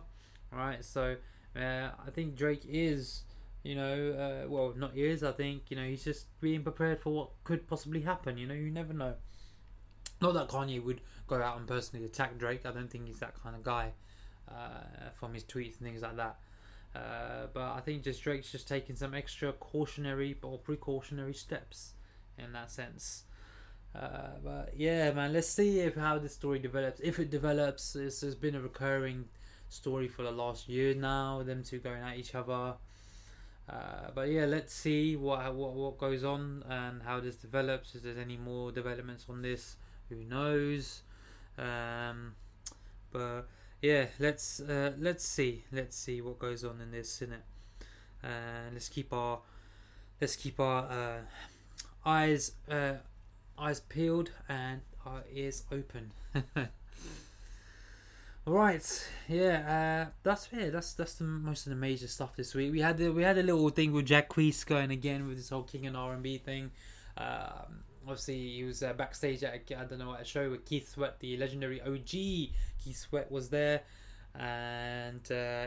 Right, so uh, I think Drake is, you know, uh, well, not is. I think you know he's just being prepared for what could possibly happen. You know, you never know. Not that Kanye would go out and personally attack Drake. I don't think he's that kind of guy uh, from his tweets and things like that. Uh, but I think just Drake's just taking some extra cautionary or precautionary steps in that sense. Uh, but yeah, man, let's see if how this story develops. If it develops, it's, it's been a recurring story for the last year now. Them two going at each other. Uh, but yeah, let's see what, what what goes on and how this develops. If there's any more developments on this, who knows? Um, but yeah, let's uh, let's see, let's see what goes on in this, innit? Uh, let's keep our let's keep our uh, eyes eyes peeled and our ears open. *laughs* Right, yeah, uh, that's it. That's that's the most of the major stuff this week. We had the, we had a little thing with Jacquees going again with this whole King and R and B thing. Um, obviously, he was uh, backstage at a, I don't know at a show with Keith Sweat, the legendary OG. Keith Sweat was there, and uh,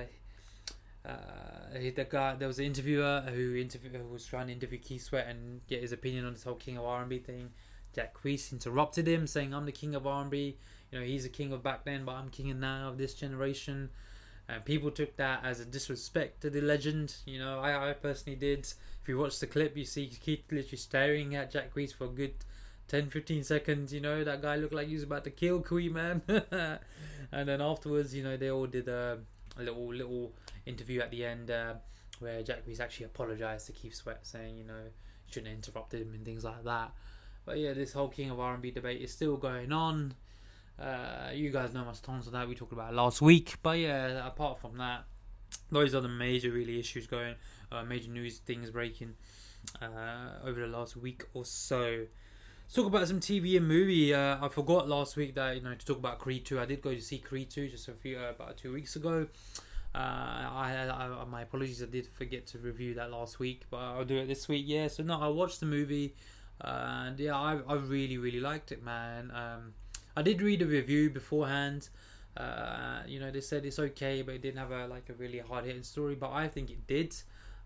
uh, the guy there was an interviewer who interview who was trying to interview Keith Sweat and get his opinion on this whole King of R and B thing. Jacquees interrupted him, saying, "I'm the king of R and B." you know he's a king of back then but i'm king of now of this generation. And people took that as a disrespect to the legend you know i, I personally did. If you watch the clip you see keith literally staring at Jacquees for a good 10 15 seconds you know that guy looked like he was about to kill queen man. *laughs* And then afterwards you know they all did a, a little little interview at the end uh, where Jacquees actually apologized to keith sweat saying you know shouldn't have interrupted him and things like that. But yeah this whole king of r&b debate is still going on uh, you guys know my stance on that. We talked about last week. But yeah, apart from that, those are the major really issues going, uh, major news things breaking uh, over the last week or so. Let's talk about some TV and movie. Uh, I forgot last week that you know to talk about Creed 2. I did go to see Creed 2 just a few uh, about two weeks ago. Uh, I, I, my apologies, I did forget to review that last week, but I'll do it this week. Yeah, so no, I watched the movie, and yeah, I, I really really liked it, man. Um, I did read a review beforehand. Uh, you know, they said it's okay, but it didn't have a like a really hard hitting story. But I think it did.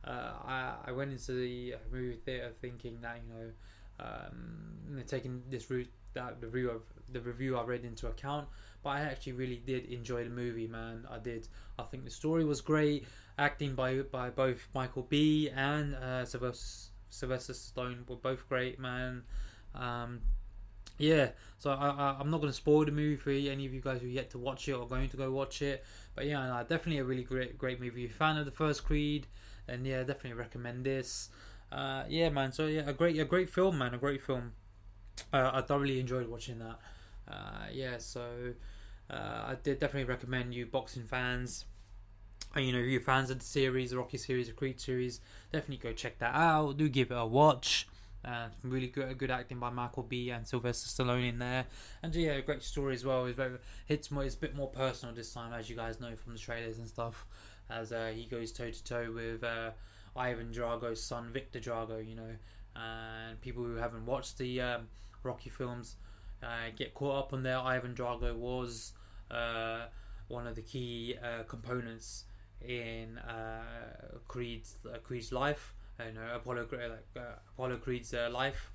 Uh, I I went into the movie theater thinking that you know, um, taking this route that the review of the review I read into account. But I actually really did enjoy the movie, man. I did. I think the story was great. Acting by by both Michael B and uh, Sylvester Sylvester were both great, man. Um, yeah, so I, I, am not going to spoil the movie for any of you guys who yet to watch it or going to go watch it. But yeah, no, definitely a really great great movie. Fan of the first Creed, then yeah, definitely recommend this. Uh, yeah, man. So yeah, a great a great film, man. A great film. Uh, I thoroughly enjoyed watching that. Uh, yeah, so uh, I did definitely recommend you boxing fans. And, you know, you're fans of the series, the Rocky series, the Creed series, definitely go check that out. Do give it a watch. Uh, really good, good acting by Michael B and Sylvester Stallone in there, and yeah, a great story as well. It's very hits more, it's a bit more personal this time, as you guys know from the trailers and stuff. As uh, he goes toe to toe with uh, Ivan Drago's son, Victor Drago, you know, and people who haven't watched the um, Rocky films uh, get caught up on there. Ivan Drago was uh, one of the key uh, components in Creed's Creed's life you know Apollo like uh, Apollo Creed's uh, life.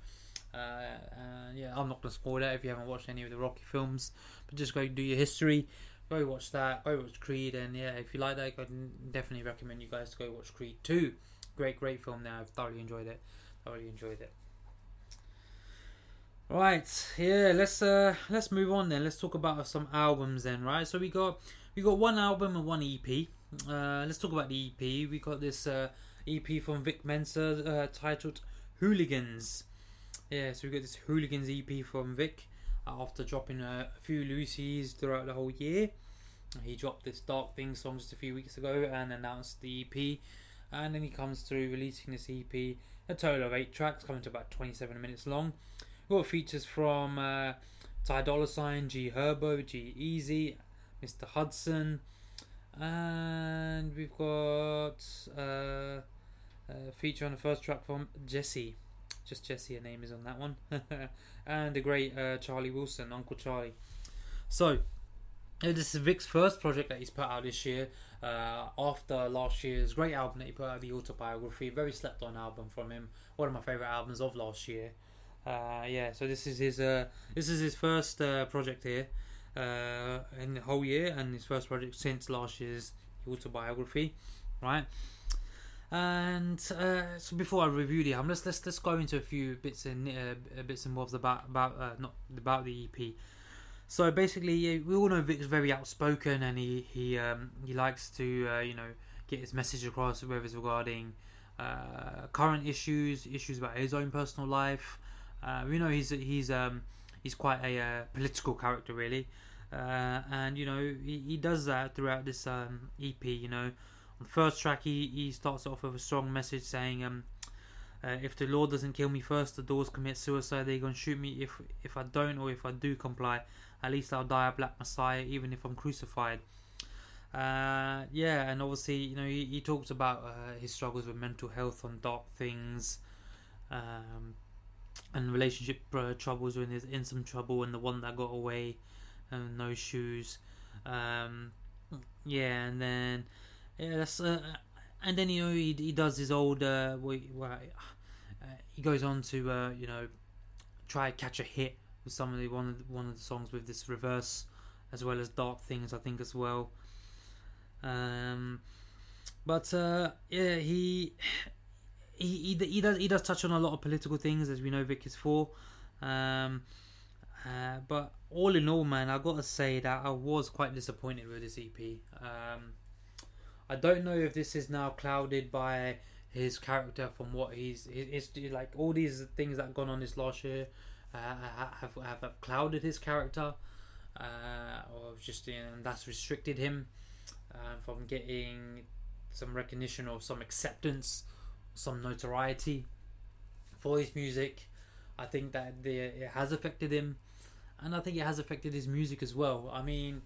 Uh, yeah, I'm not gonna spoil that if you haven't watched any of the Rocky films, but just go do your history. Go watch that. Go watch Creed, and yeah, if you like that, I definitely recommend you guys to go watch Creed 2. Great, great film. There, I've thoroughly enjoyed it. I thoroughly enjoyed it. Right, yeah, let's uh let's move on then. Let's talk about some albums then, right? So we got we got one album and one EP. Uh, let's talk about the EP. We got this uh EP from Vic Mensa uh, titled Hooligans. yeah, so we got this Hooligans EP from Vic after dropping a, few Lucy's throughout the whole year. He dropped this Dark Things song just a few weeks ago and announced the EP. And then he comes through releasing this EP, a total of eight tracks, coming to about 27 minutes long. We've got features from uh, Ty Dolla Sign, G Herbo, G Easy, Mr. Hudson, and we've got uh, a feature on the first track from Jesse. Just Jesse, her name is on that one. *laughs* and the great uh, Charlie Wilson, Uncle Charlie. So, uh, this is Vic's first project that he's put out this year. Uh, after last year's great album that he put out, the autobiography, very slept on album from him. One of my favorite albums of last year. Uh, yeah, so this is his uh, this is his first uh, project here uh, in the whole year, and his first project since last year's autobiography, right? And uh, so before I review the album, let's let's let's go into a few bits and uh, bits and bobs about about uh, not about the EP. So basically, we all know Vic's very outspoken, and he he um, he likes to uh, you know get his message across, whether it's regarding uh, current issues, issues about his own personal life. Uh, we know he's he's um, he's quite a uh, political character, really, uh, and you know he, he does that throughout this um, EP. You know, the first track, he, he starts off with a strong message saying, um, uh, "If the Lord doesn't kill me first, the doors commit suicide. They're gonna shoot me if if I don't or if I do comply. At least I'll die a black Messiah, even if I'm crucified." Uh, yeah, and obviously, you know, he, he talks about uh, his struggles with mental health on dark things, um, and relationship uh, troubles when he's in some trouble, and the one that got away, and no shoes. Um, yeah, and then yeah, that's uh, and then you know he he does his old uh, well, uh, he goes on to uh, you know try catch a hit with some of the one of the, one of the songs with this reverse as well as dark things I think as well. Um, but uh, yeah, he he, he he does he does touch on a lot of political things as we know Vic is for. Um, uh, but all in all, man, I gotta say that I was quite disappointed with this EP. Um, I don't know if this is now clouded by his character from what he's it's like all these things that have gone on this last year uh, have, have have clouded his character, uh, or just you know, and that's restricted him uh, from getting some recognition or some acceptance, some notoriety for his music. I think that the, it has affected him, and I think it has affected his music as well. I mean,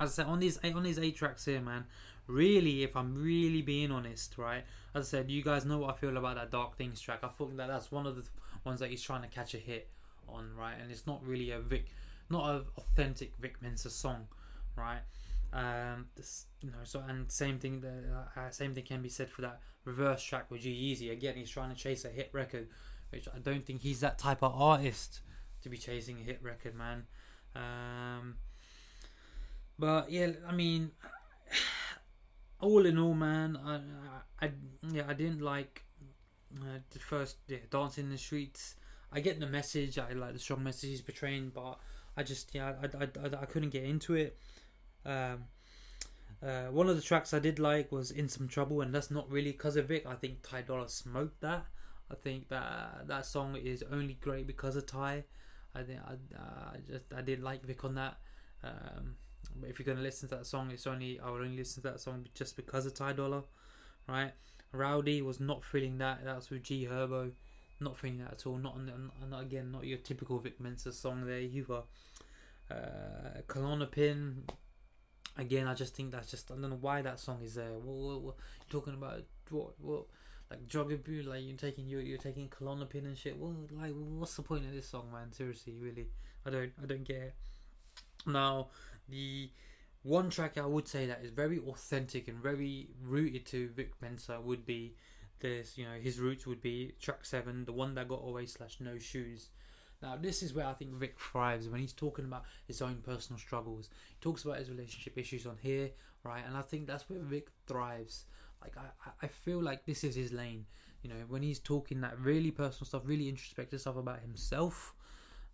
as I said on these on these eight tracks here, man. Really, if I'm really being honest, right? As I said, you guys know what I feel about that Dark Things track. I thought that that's one of the ones that he's trying to catch a hit on, right? And it's not really a Vic, not an authentic Vic Mensa song, right? Um, this, you know, so and same thing. The uh, same thing can be said for that reverse track with G-Eazy. Again, he's trying to chase a hit record, which I don't think he's that type of artist to be chasing a hit record, man. Um, but yeah, I mean, all in all, man, I, I, I yeah, I didn't like uh, the first yeah, dancing in the streets. I get the message. I like the strong message he's portraying, but I just yeah, I, I, I, I couldn't get into it. Um, uh, one of the tracks I did like was "In Some Trouble," and that's not really because of Vic. I think Ty Dolla smoked that. I think that that song is only great because of Ty. I think I, uh, just I did like Vic on that. Um, but if you're gonna listen to that song, it's only I would only listen to that song just because of Ty Dolla, right? Rowdy was not feeling that. That was with G Herbo, not feeling that at all. Not not again, not your typical Vic Mensa song there You either. Uh, Klonopin, again, I just think that's just I don't know why that song is there. What, what, what you're talking about? What what like drug abuse? Like you're taking you you're taking Klonopin and shit. What like what's the point of this song, man? Seriously, really, I don't I don't get it. Now the one track I would say that is very authentic and very rooted to Vic Mensa would be this. You know, his roots would be track seven, the one that got away slash no shoes. Now, this is where I think Vic thrives when he's talking about his own personal struggles. He talks about his relationship issues on here, right? And I think that's where Vic thrives. Like, I, I feel like this is his lane. You know, when he's talking that really personal stuff, really introspective stuff about himself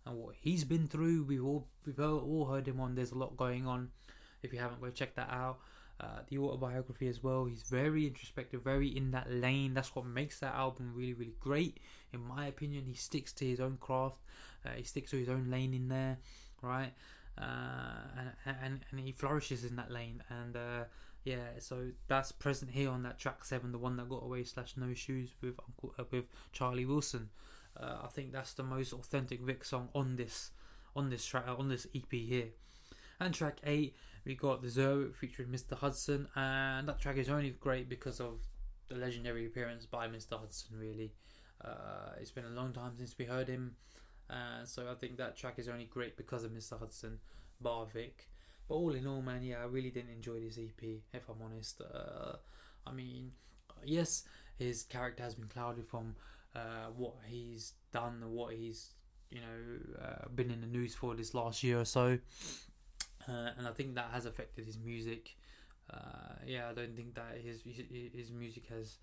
and what he's been through. We've all we've all heard him on. There's a lot going on. If you haven't, go check that out. Uh, the autobiography as well. He's very introspective, very in that lane. That's what makes that album really, really great, in my opinion. He sticks to his own craft. Uh, he sticks to his own lane in there, right? Uh, and, and and he flourishes in that lane. And uh, yeah, so that's present here on that track seven, the one that got away slash no shoes with Uncle uh, with Charlie Wilson. Uh, I think that's the most authentic Vic song on this on this track on this EP here. And track eight, we got the Zero featuring Mr. Hudson, and that track is only great because of the legendary appearance by Mr. Hudson. Really, uh, it's been a long time since we heard him, uh, so I think that track is only great because of Mr. Hudson, bar Vic. But all in all, man, yeah, I really didn't enjoy this EP. If I'm honest, uh, I mean, yes, his character has been clouded from uh, what he's done what he's you know uh, been in the news for this last year or so uh, and I think that has affected his music. Uh, yeah, I don't think that his his, music has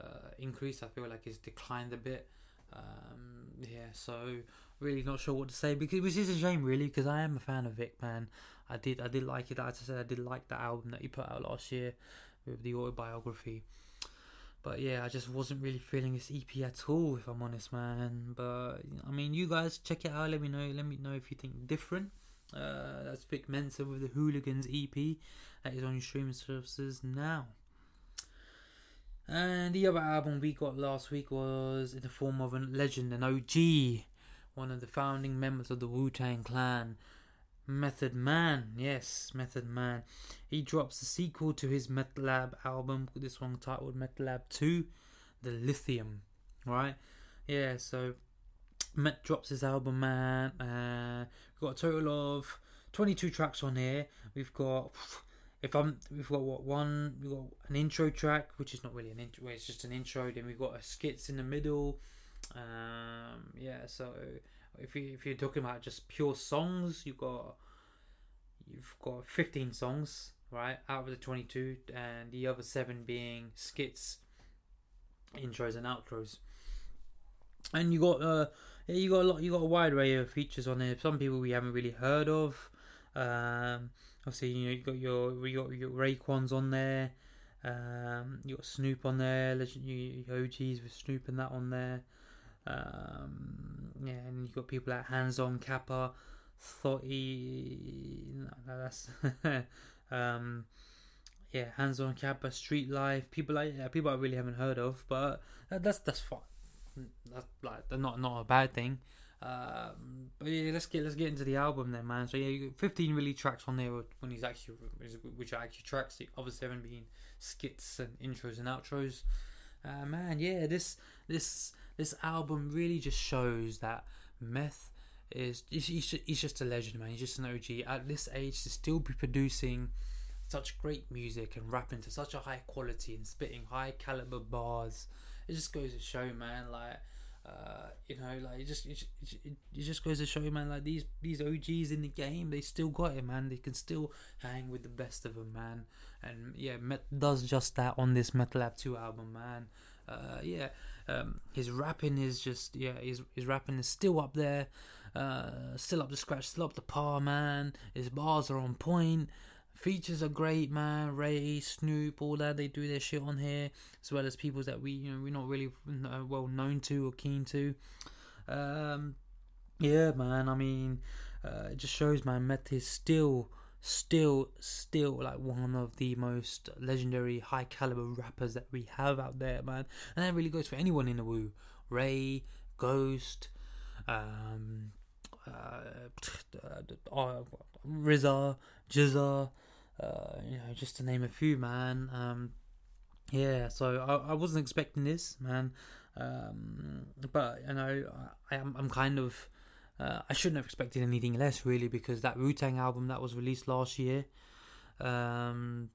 uh, increased. I feel like it's declined a bit. Um, yeah, so really not sure what to say because which is a shame really because I am a fan of Vic man. I did I did like it. As I said, I did like the album that he put out last year with the autobiography. But yeah, I just wasn't really feeling this EP at all, if I'm honest, man. But I mean, you guys check it out. Let me know. Let me know if you think different. Uh, that's Vic Mensa with the Hooligans EP that is on your streaming services now. And the other album we got last week was in the form of a legend, an OG, one of the founding members of the Wu Tang Clan, Method Man. Yes, Method Man. He drops the sequel to his Meth Lab album, this one titled Meth Lab 2, The Lithium. Right? Yeah, so Met drops his album, man. Uh, we've got a total of 22 tracks on here. We've got, if I'm, we've got what one, we've got an intro track, which is not really an intro, it's just an intro. Then we've got a skits in the middle. Um, yeah, so if you if you're talking about just pure songs, you've got you've got 15 songs, right, out of the 22, and the other seven being skits, intros, and outros. And you got uh you got a lot. You got a wide array of features on there. Some people we haven't really heard of. Um, obviously, you know you got your you got your Raekwons on there. Um, you got Snoop on there. Legend, you, OGs with Snoop and that on there. Um, yeah, and you've got people like Hands On Kappa, Thotty. No, no, that's *laughs* um, yeah, Hands On Kappa, Street Life. People like yeah, people I really haven't heard of, but that's that's fine that's like not not a bad thing. Um, but yeah, let's get let's get into the album then, man. So yeah, you got 15 really tracks on there when he's actually which are actually tracks. The other seven being skits and intros and outros. Uh, man, yeah, this this this album really just shows that Meth is he's, he's just a legend, man. He's just an OG at this age to still be producing such great music and rapping to such a high quality and spitting high caliber bars it just goes to show, man, like. Uh, you know, like it just it, it, just goes to show, man. Like these these OGs in the game, they still got it, man. They can still hang with the best of them, man. And yeah, Met does just that on this Metal Lab Two album, man. Uh, yeah, um, his rapping is just yeah, his his rapping is still up there, uh, still up to scratch, still up to par, man. His bars are on point. Features are great, man. Ray, Snoop, all that they do their shit on here, as well as people that we you know we're not really uh, well known to or keen to. Um, yeah, man. I mean, uh, it just shows, man. Meth is still, still, still like one of the most legendary, high caliber rappers that we have out there, man. And that really goes for anyone in the Wu. Ray, Ghost, um, uh, uh, RZA, Jizza, uh, you know, just to name a few, man. Um, yeah, so I, I wasn't expecting this, man. Um, but you know, I, am I'm kind of uh, I shouldn't have expected anything less really because that Wu Tang album that was released last year, um,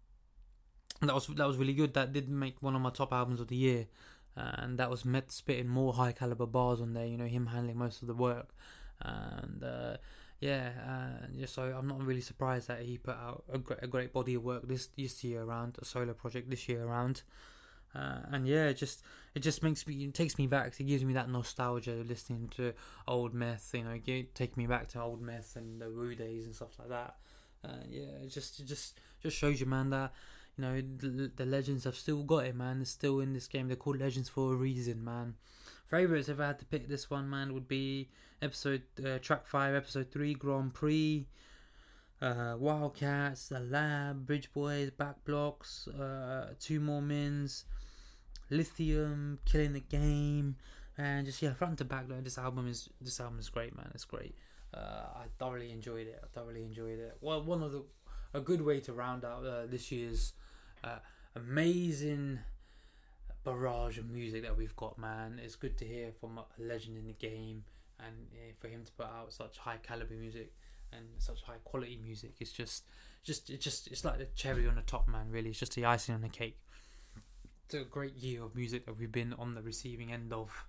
that was that was really good. That did make one of my top albums of the year, uh, and that was Met spitting more high caliber bars on there. You know, him handling most of the work, and uh, yeah, uh, so I'm not really surprised that he put out a great, a great body of work this this year around, a solo project this year around. Uh, and yeah, it just it just makes me it takes me back. It gives me that nostalgia listening to old Meth. You know, take me back to old Meth and the Wu days and stuff like that. Uh, yeah, it just it just just shows you, man, that you know the, the legends have still got it, man. They're still in this game. They're called legends for a reason, man. Favorites, if I had to pick this one, man, would be episode uh, track five, episode three, Grand Prix. Uh, Wildcats, The Lab, Bridge Boys, Back Blocks, uh, Two More Mins, Lithium, Killing the Game, and just yeah, front to back. Like, this album is this album is great, man. It's great. Uh, I thoroughly enjoyed it. I thoroughly enjoyed it. Well, one of the a good way to round out uh, this year's uh, amazing barrage of music that we've got, man. It's good to hear from a legend in the game, and for him to put out such high caliber music and such high quality music. It's just, just, it just, it's like the cherry on the top, man. Really, it's just the icing on the cake. A great year of music that we've been on the receiving end of.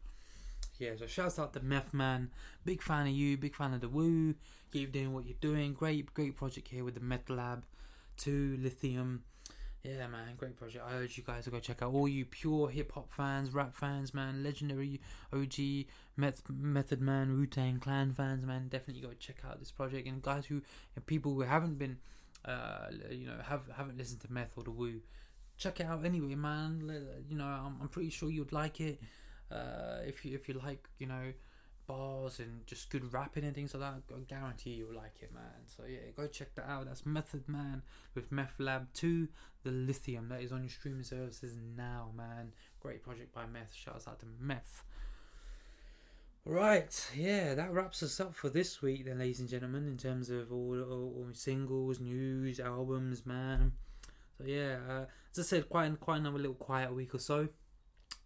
Yeah, so shouts out to Meth Man. Big fan of you, big fan of the Woo. Keep doing what you're doing. Great, great project here with the Metal Lab 2 Lithium. Yeah, man, great project. I urge you guys to go check out all you pure hip hop fans, rap fans, man, legendary OG Meth- Method Man, Wu Tang Clan fans, man. Definitely go check out this project. And guys who, and people who haven't been, uh, you know, have haven't listened to Meth or the Woo, check it out anyway, man. You know, I'm, I'm pretty sure you'd like it. Uh, if you if you like, you know, bars and just good rapping and things like that, I guarantee you'll like it, man. So yeah, go check that out. That's Method Man with Meth Lab 2, the Lithium. That is on your streaming services now, man. Great project by Meth. Shouts out to Meth. Right, yeah, that wraps us up for this week, then, ladies and gentlemen, in terms of all, all, all singles, news, albums, man. So yeah, uh, as I said, quite quite another little quiet week or so.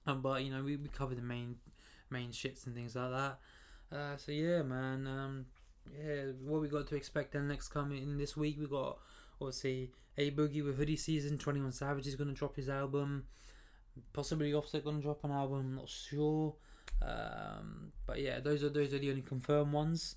Um, but you know, we, we covered the main main shits and things like that. Uh, so yeah, man. Um, yeah, what we got to expect then next coming in this week? We got obviously a boogie with hoodie season. Twenty One Savage is gonna drop his album. Possibly Offset gonna drop an album. I'm not sure. Um, but yeah, those are those are the only confirmed ones.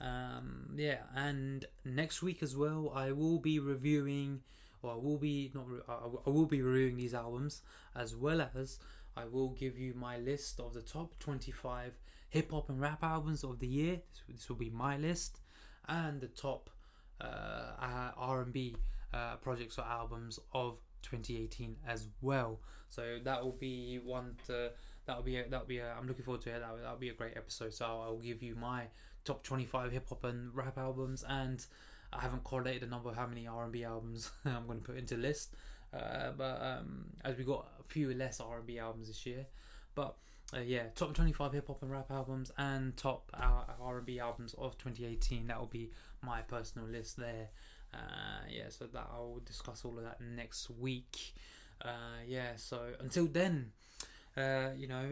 Um, yeah, and next week as well, I will be reviewing, or I will be not, I I will be reviewing these albums as well as I will give you my list of the top 25 hip hop and rap albums of the year. This, will be my list, and the top uh, R&B uh, projects or albums of 2018 as well. So that will be one to that will be a, that will be a, I'm looking forward to it. That will, that will be a great episode. So I will give you my top 25 hip hop and rap albums, and I haven't correlated the number of how many R&B albums *laughs* I'm going to put into the list. Uh, but um, as we got a few less R&B albums this year, but uh, yeah, top 25 hip hop and rap albums and top uh, R&B albums of 2018. That will be my personal list there. Uh, yeah, so that I'll discuss all of that next week. Uh, yeah, so until then, uh, you know,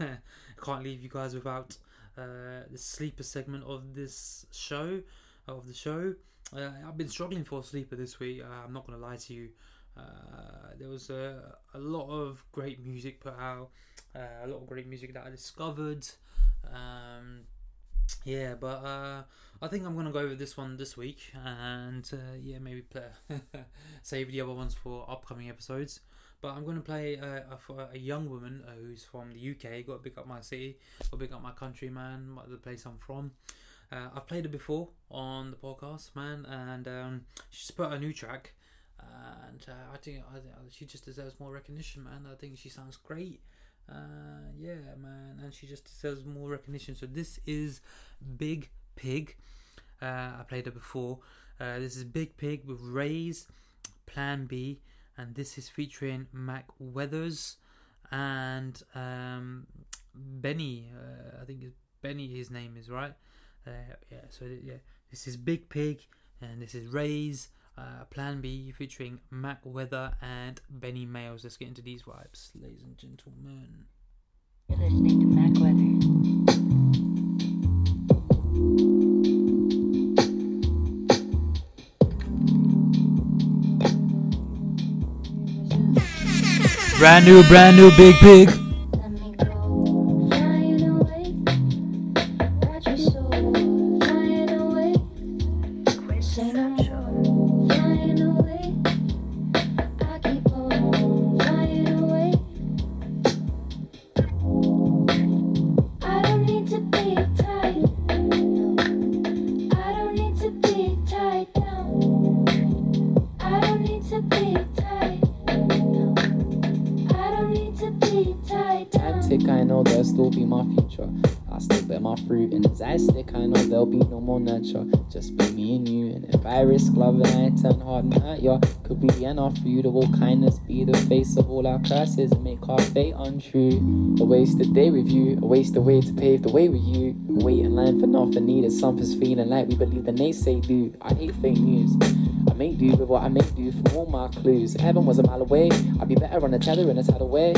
I *laughs* can't leave you guys without the sleeper segment of this show, of the show. Uh, I've been struggling for a sleeper this week. Uh, I'm not gonna lie to you. Uh, there was a, a lot of great music put out, uh, a lot of great music that I discovered. Um, yeah, but uh, I think I'm gonna go with this one this week, and uh, yeah, maybe play *laughs* save the other ones for upcoming episodes. But I'm gonna play uh, for a young woman who's from the UK. Got to pick up my city, got to pick up my country, man. The place I'm from. Uh, I've played it before on the podcast, man, and um, she's put a new track, and uh, I think I, she just deserves more recognition, man. I think she sounds great. Uh, yeah, man, and she just deserves more recognition. So this is Big Pig. Uh, I played it before. Uh, this is Big Pig with Rays, Plan B, and this is featuring Mac Weathers and um, Benny. Uh, I think Benny. His name is right. Uh, yeah. So yeah, this is Big Pig, and this is Rays. Uh, Plan B featuring Mac Weather and Benny Mayles. Let's get into these vibes, ladies and gentlemen. You're listening to Mac Weather. Brand new, brand new Big Pig. A wasted day with you, a wasted way to pave the way with you. Wait in line for nothing needed, something's feeling like we believe the naysay do. I hate fake news. I make do with what I make do from all my clues. Heaven was a mile away, I'd be better on a tether in a tidal way.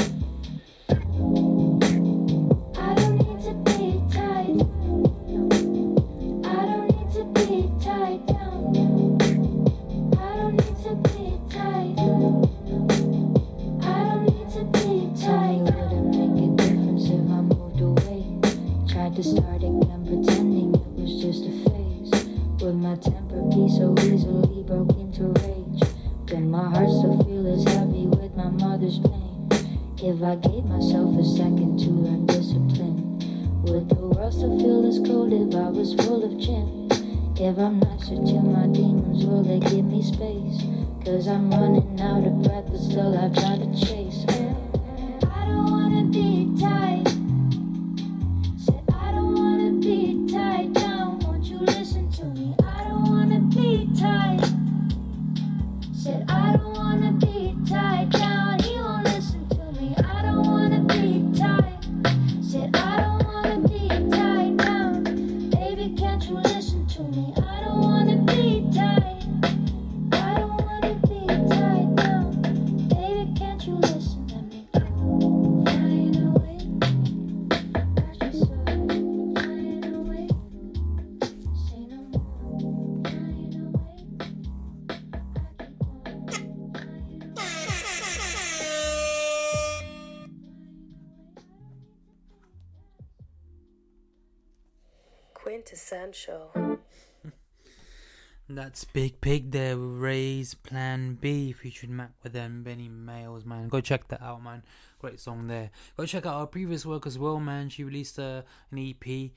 That's Biig Piig there with Raze Plan B featuring Mac with them Benny Males, man. Go check that out, man. Great song there. Go check out our previous work as well, man. She released uh, an EP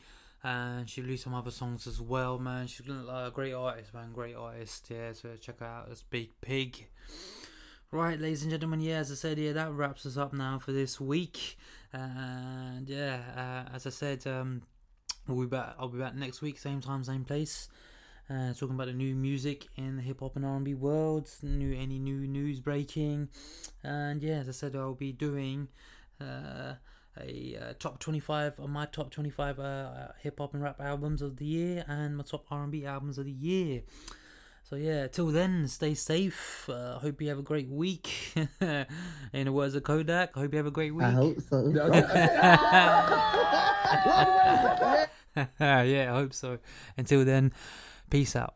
and she released some other songs as well, man. She's a great artist, man. Great artist, yeah. So check her out. That's Biig Piig. Right, ladies and gentlemen, yeah, as I said, yeah, that wraps us up now for this week. And yeah, uh, as I said, um, we'll be back. I'll be back next week, same time, same place. Uh, talking about the new music in the hip hop and R&B worlds, new any new news breaking, and yeah, as I said, I'll be doing uh, a uh, top 25 of my top 25 uh, hip hop and rap albums of the year and my top R&B albums of the year. So yeah, till then, stay safe. Uh, hope you have a great week. *laughs* In the words of Kodak, I hope you have a great week. I hope so. *laughs* *laughs* yeah, I hope so. Until then, peace out.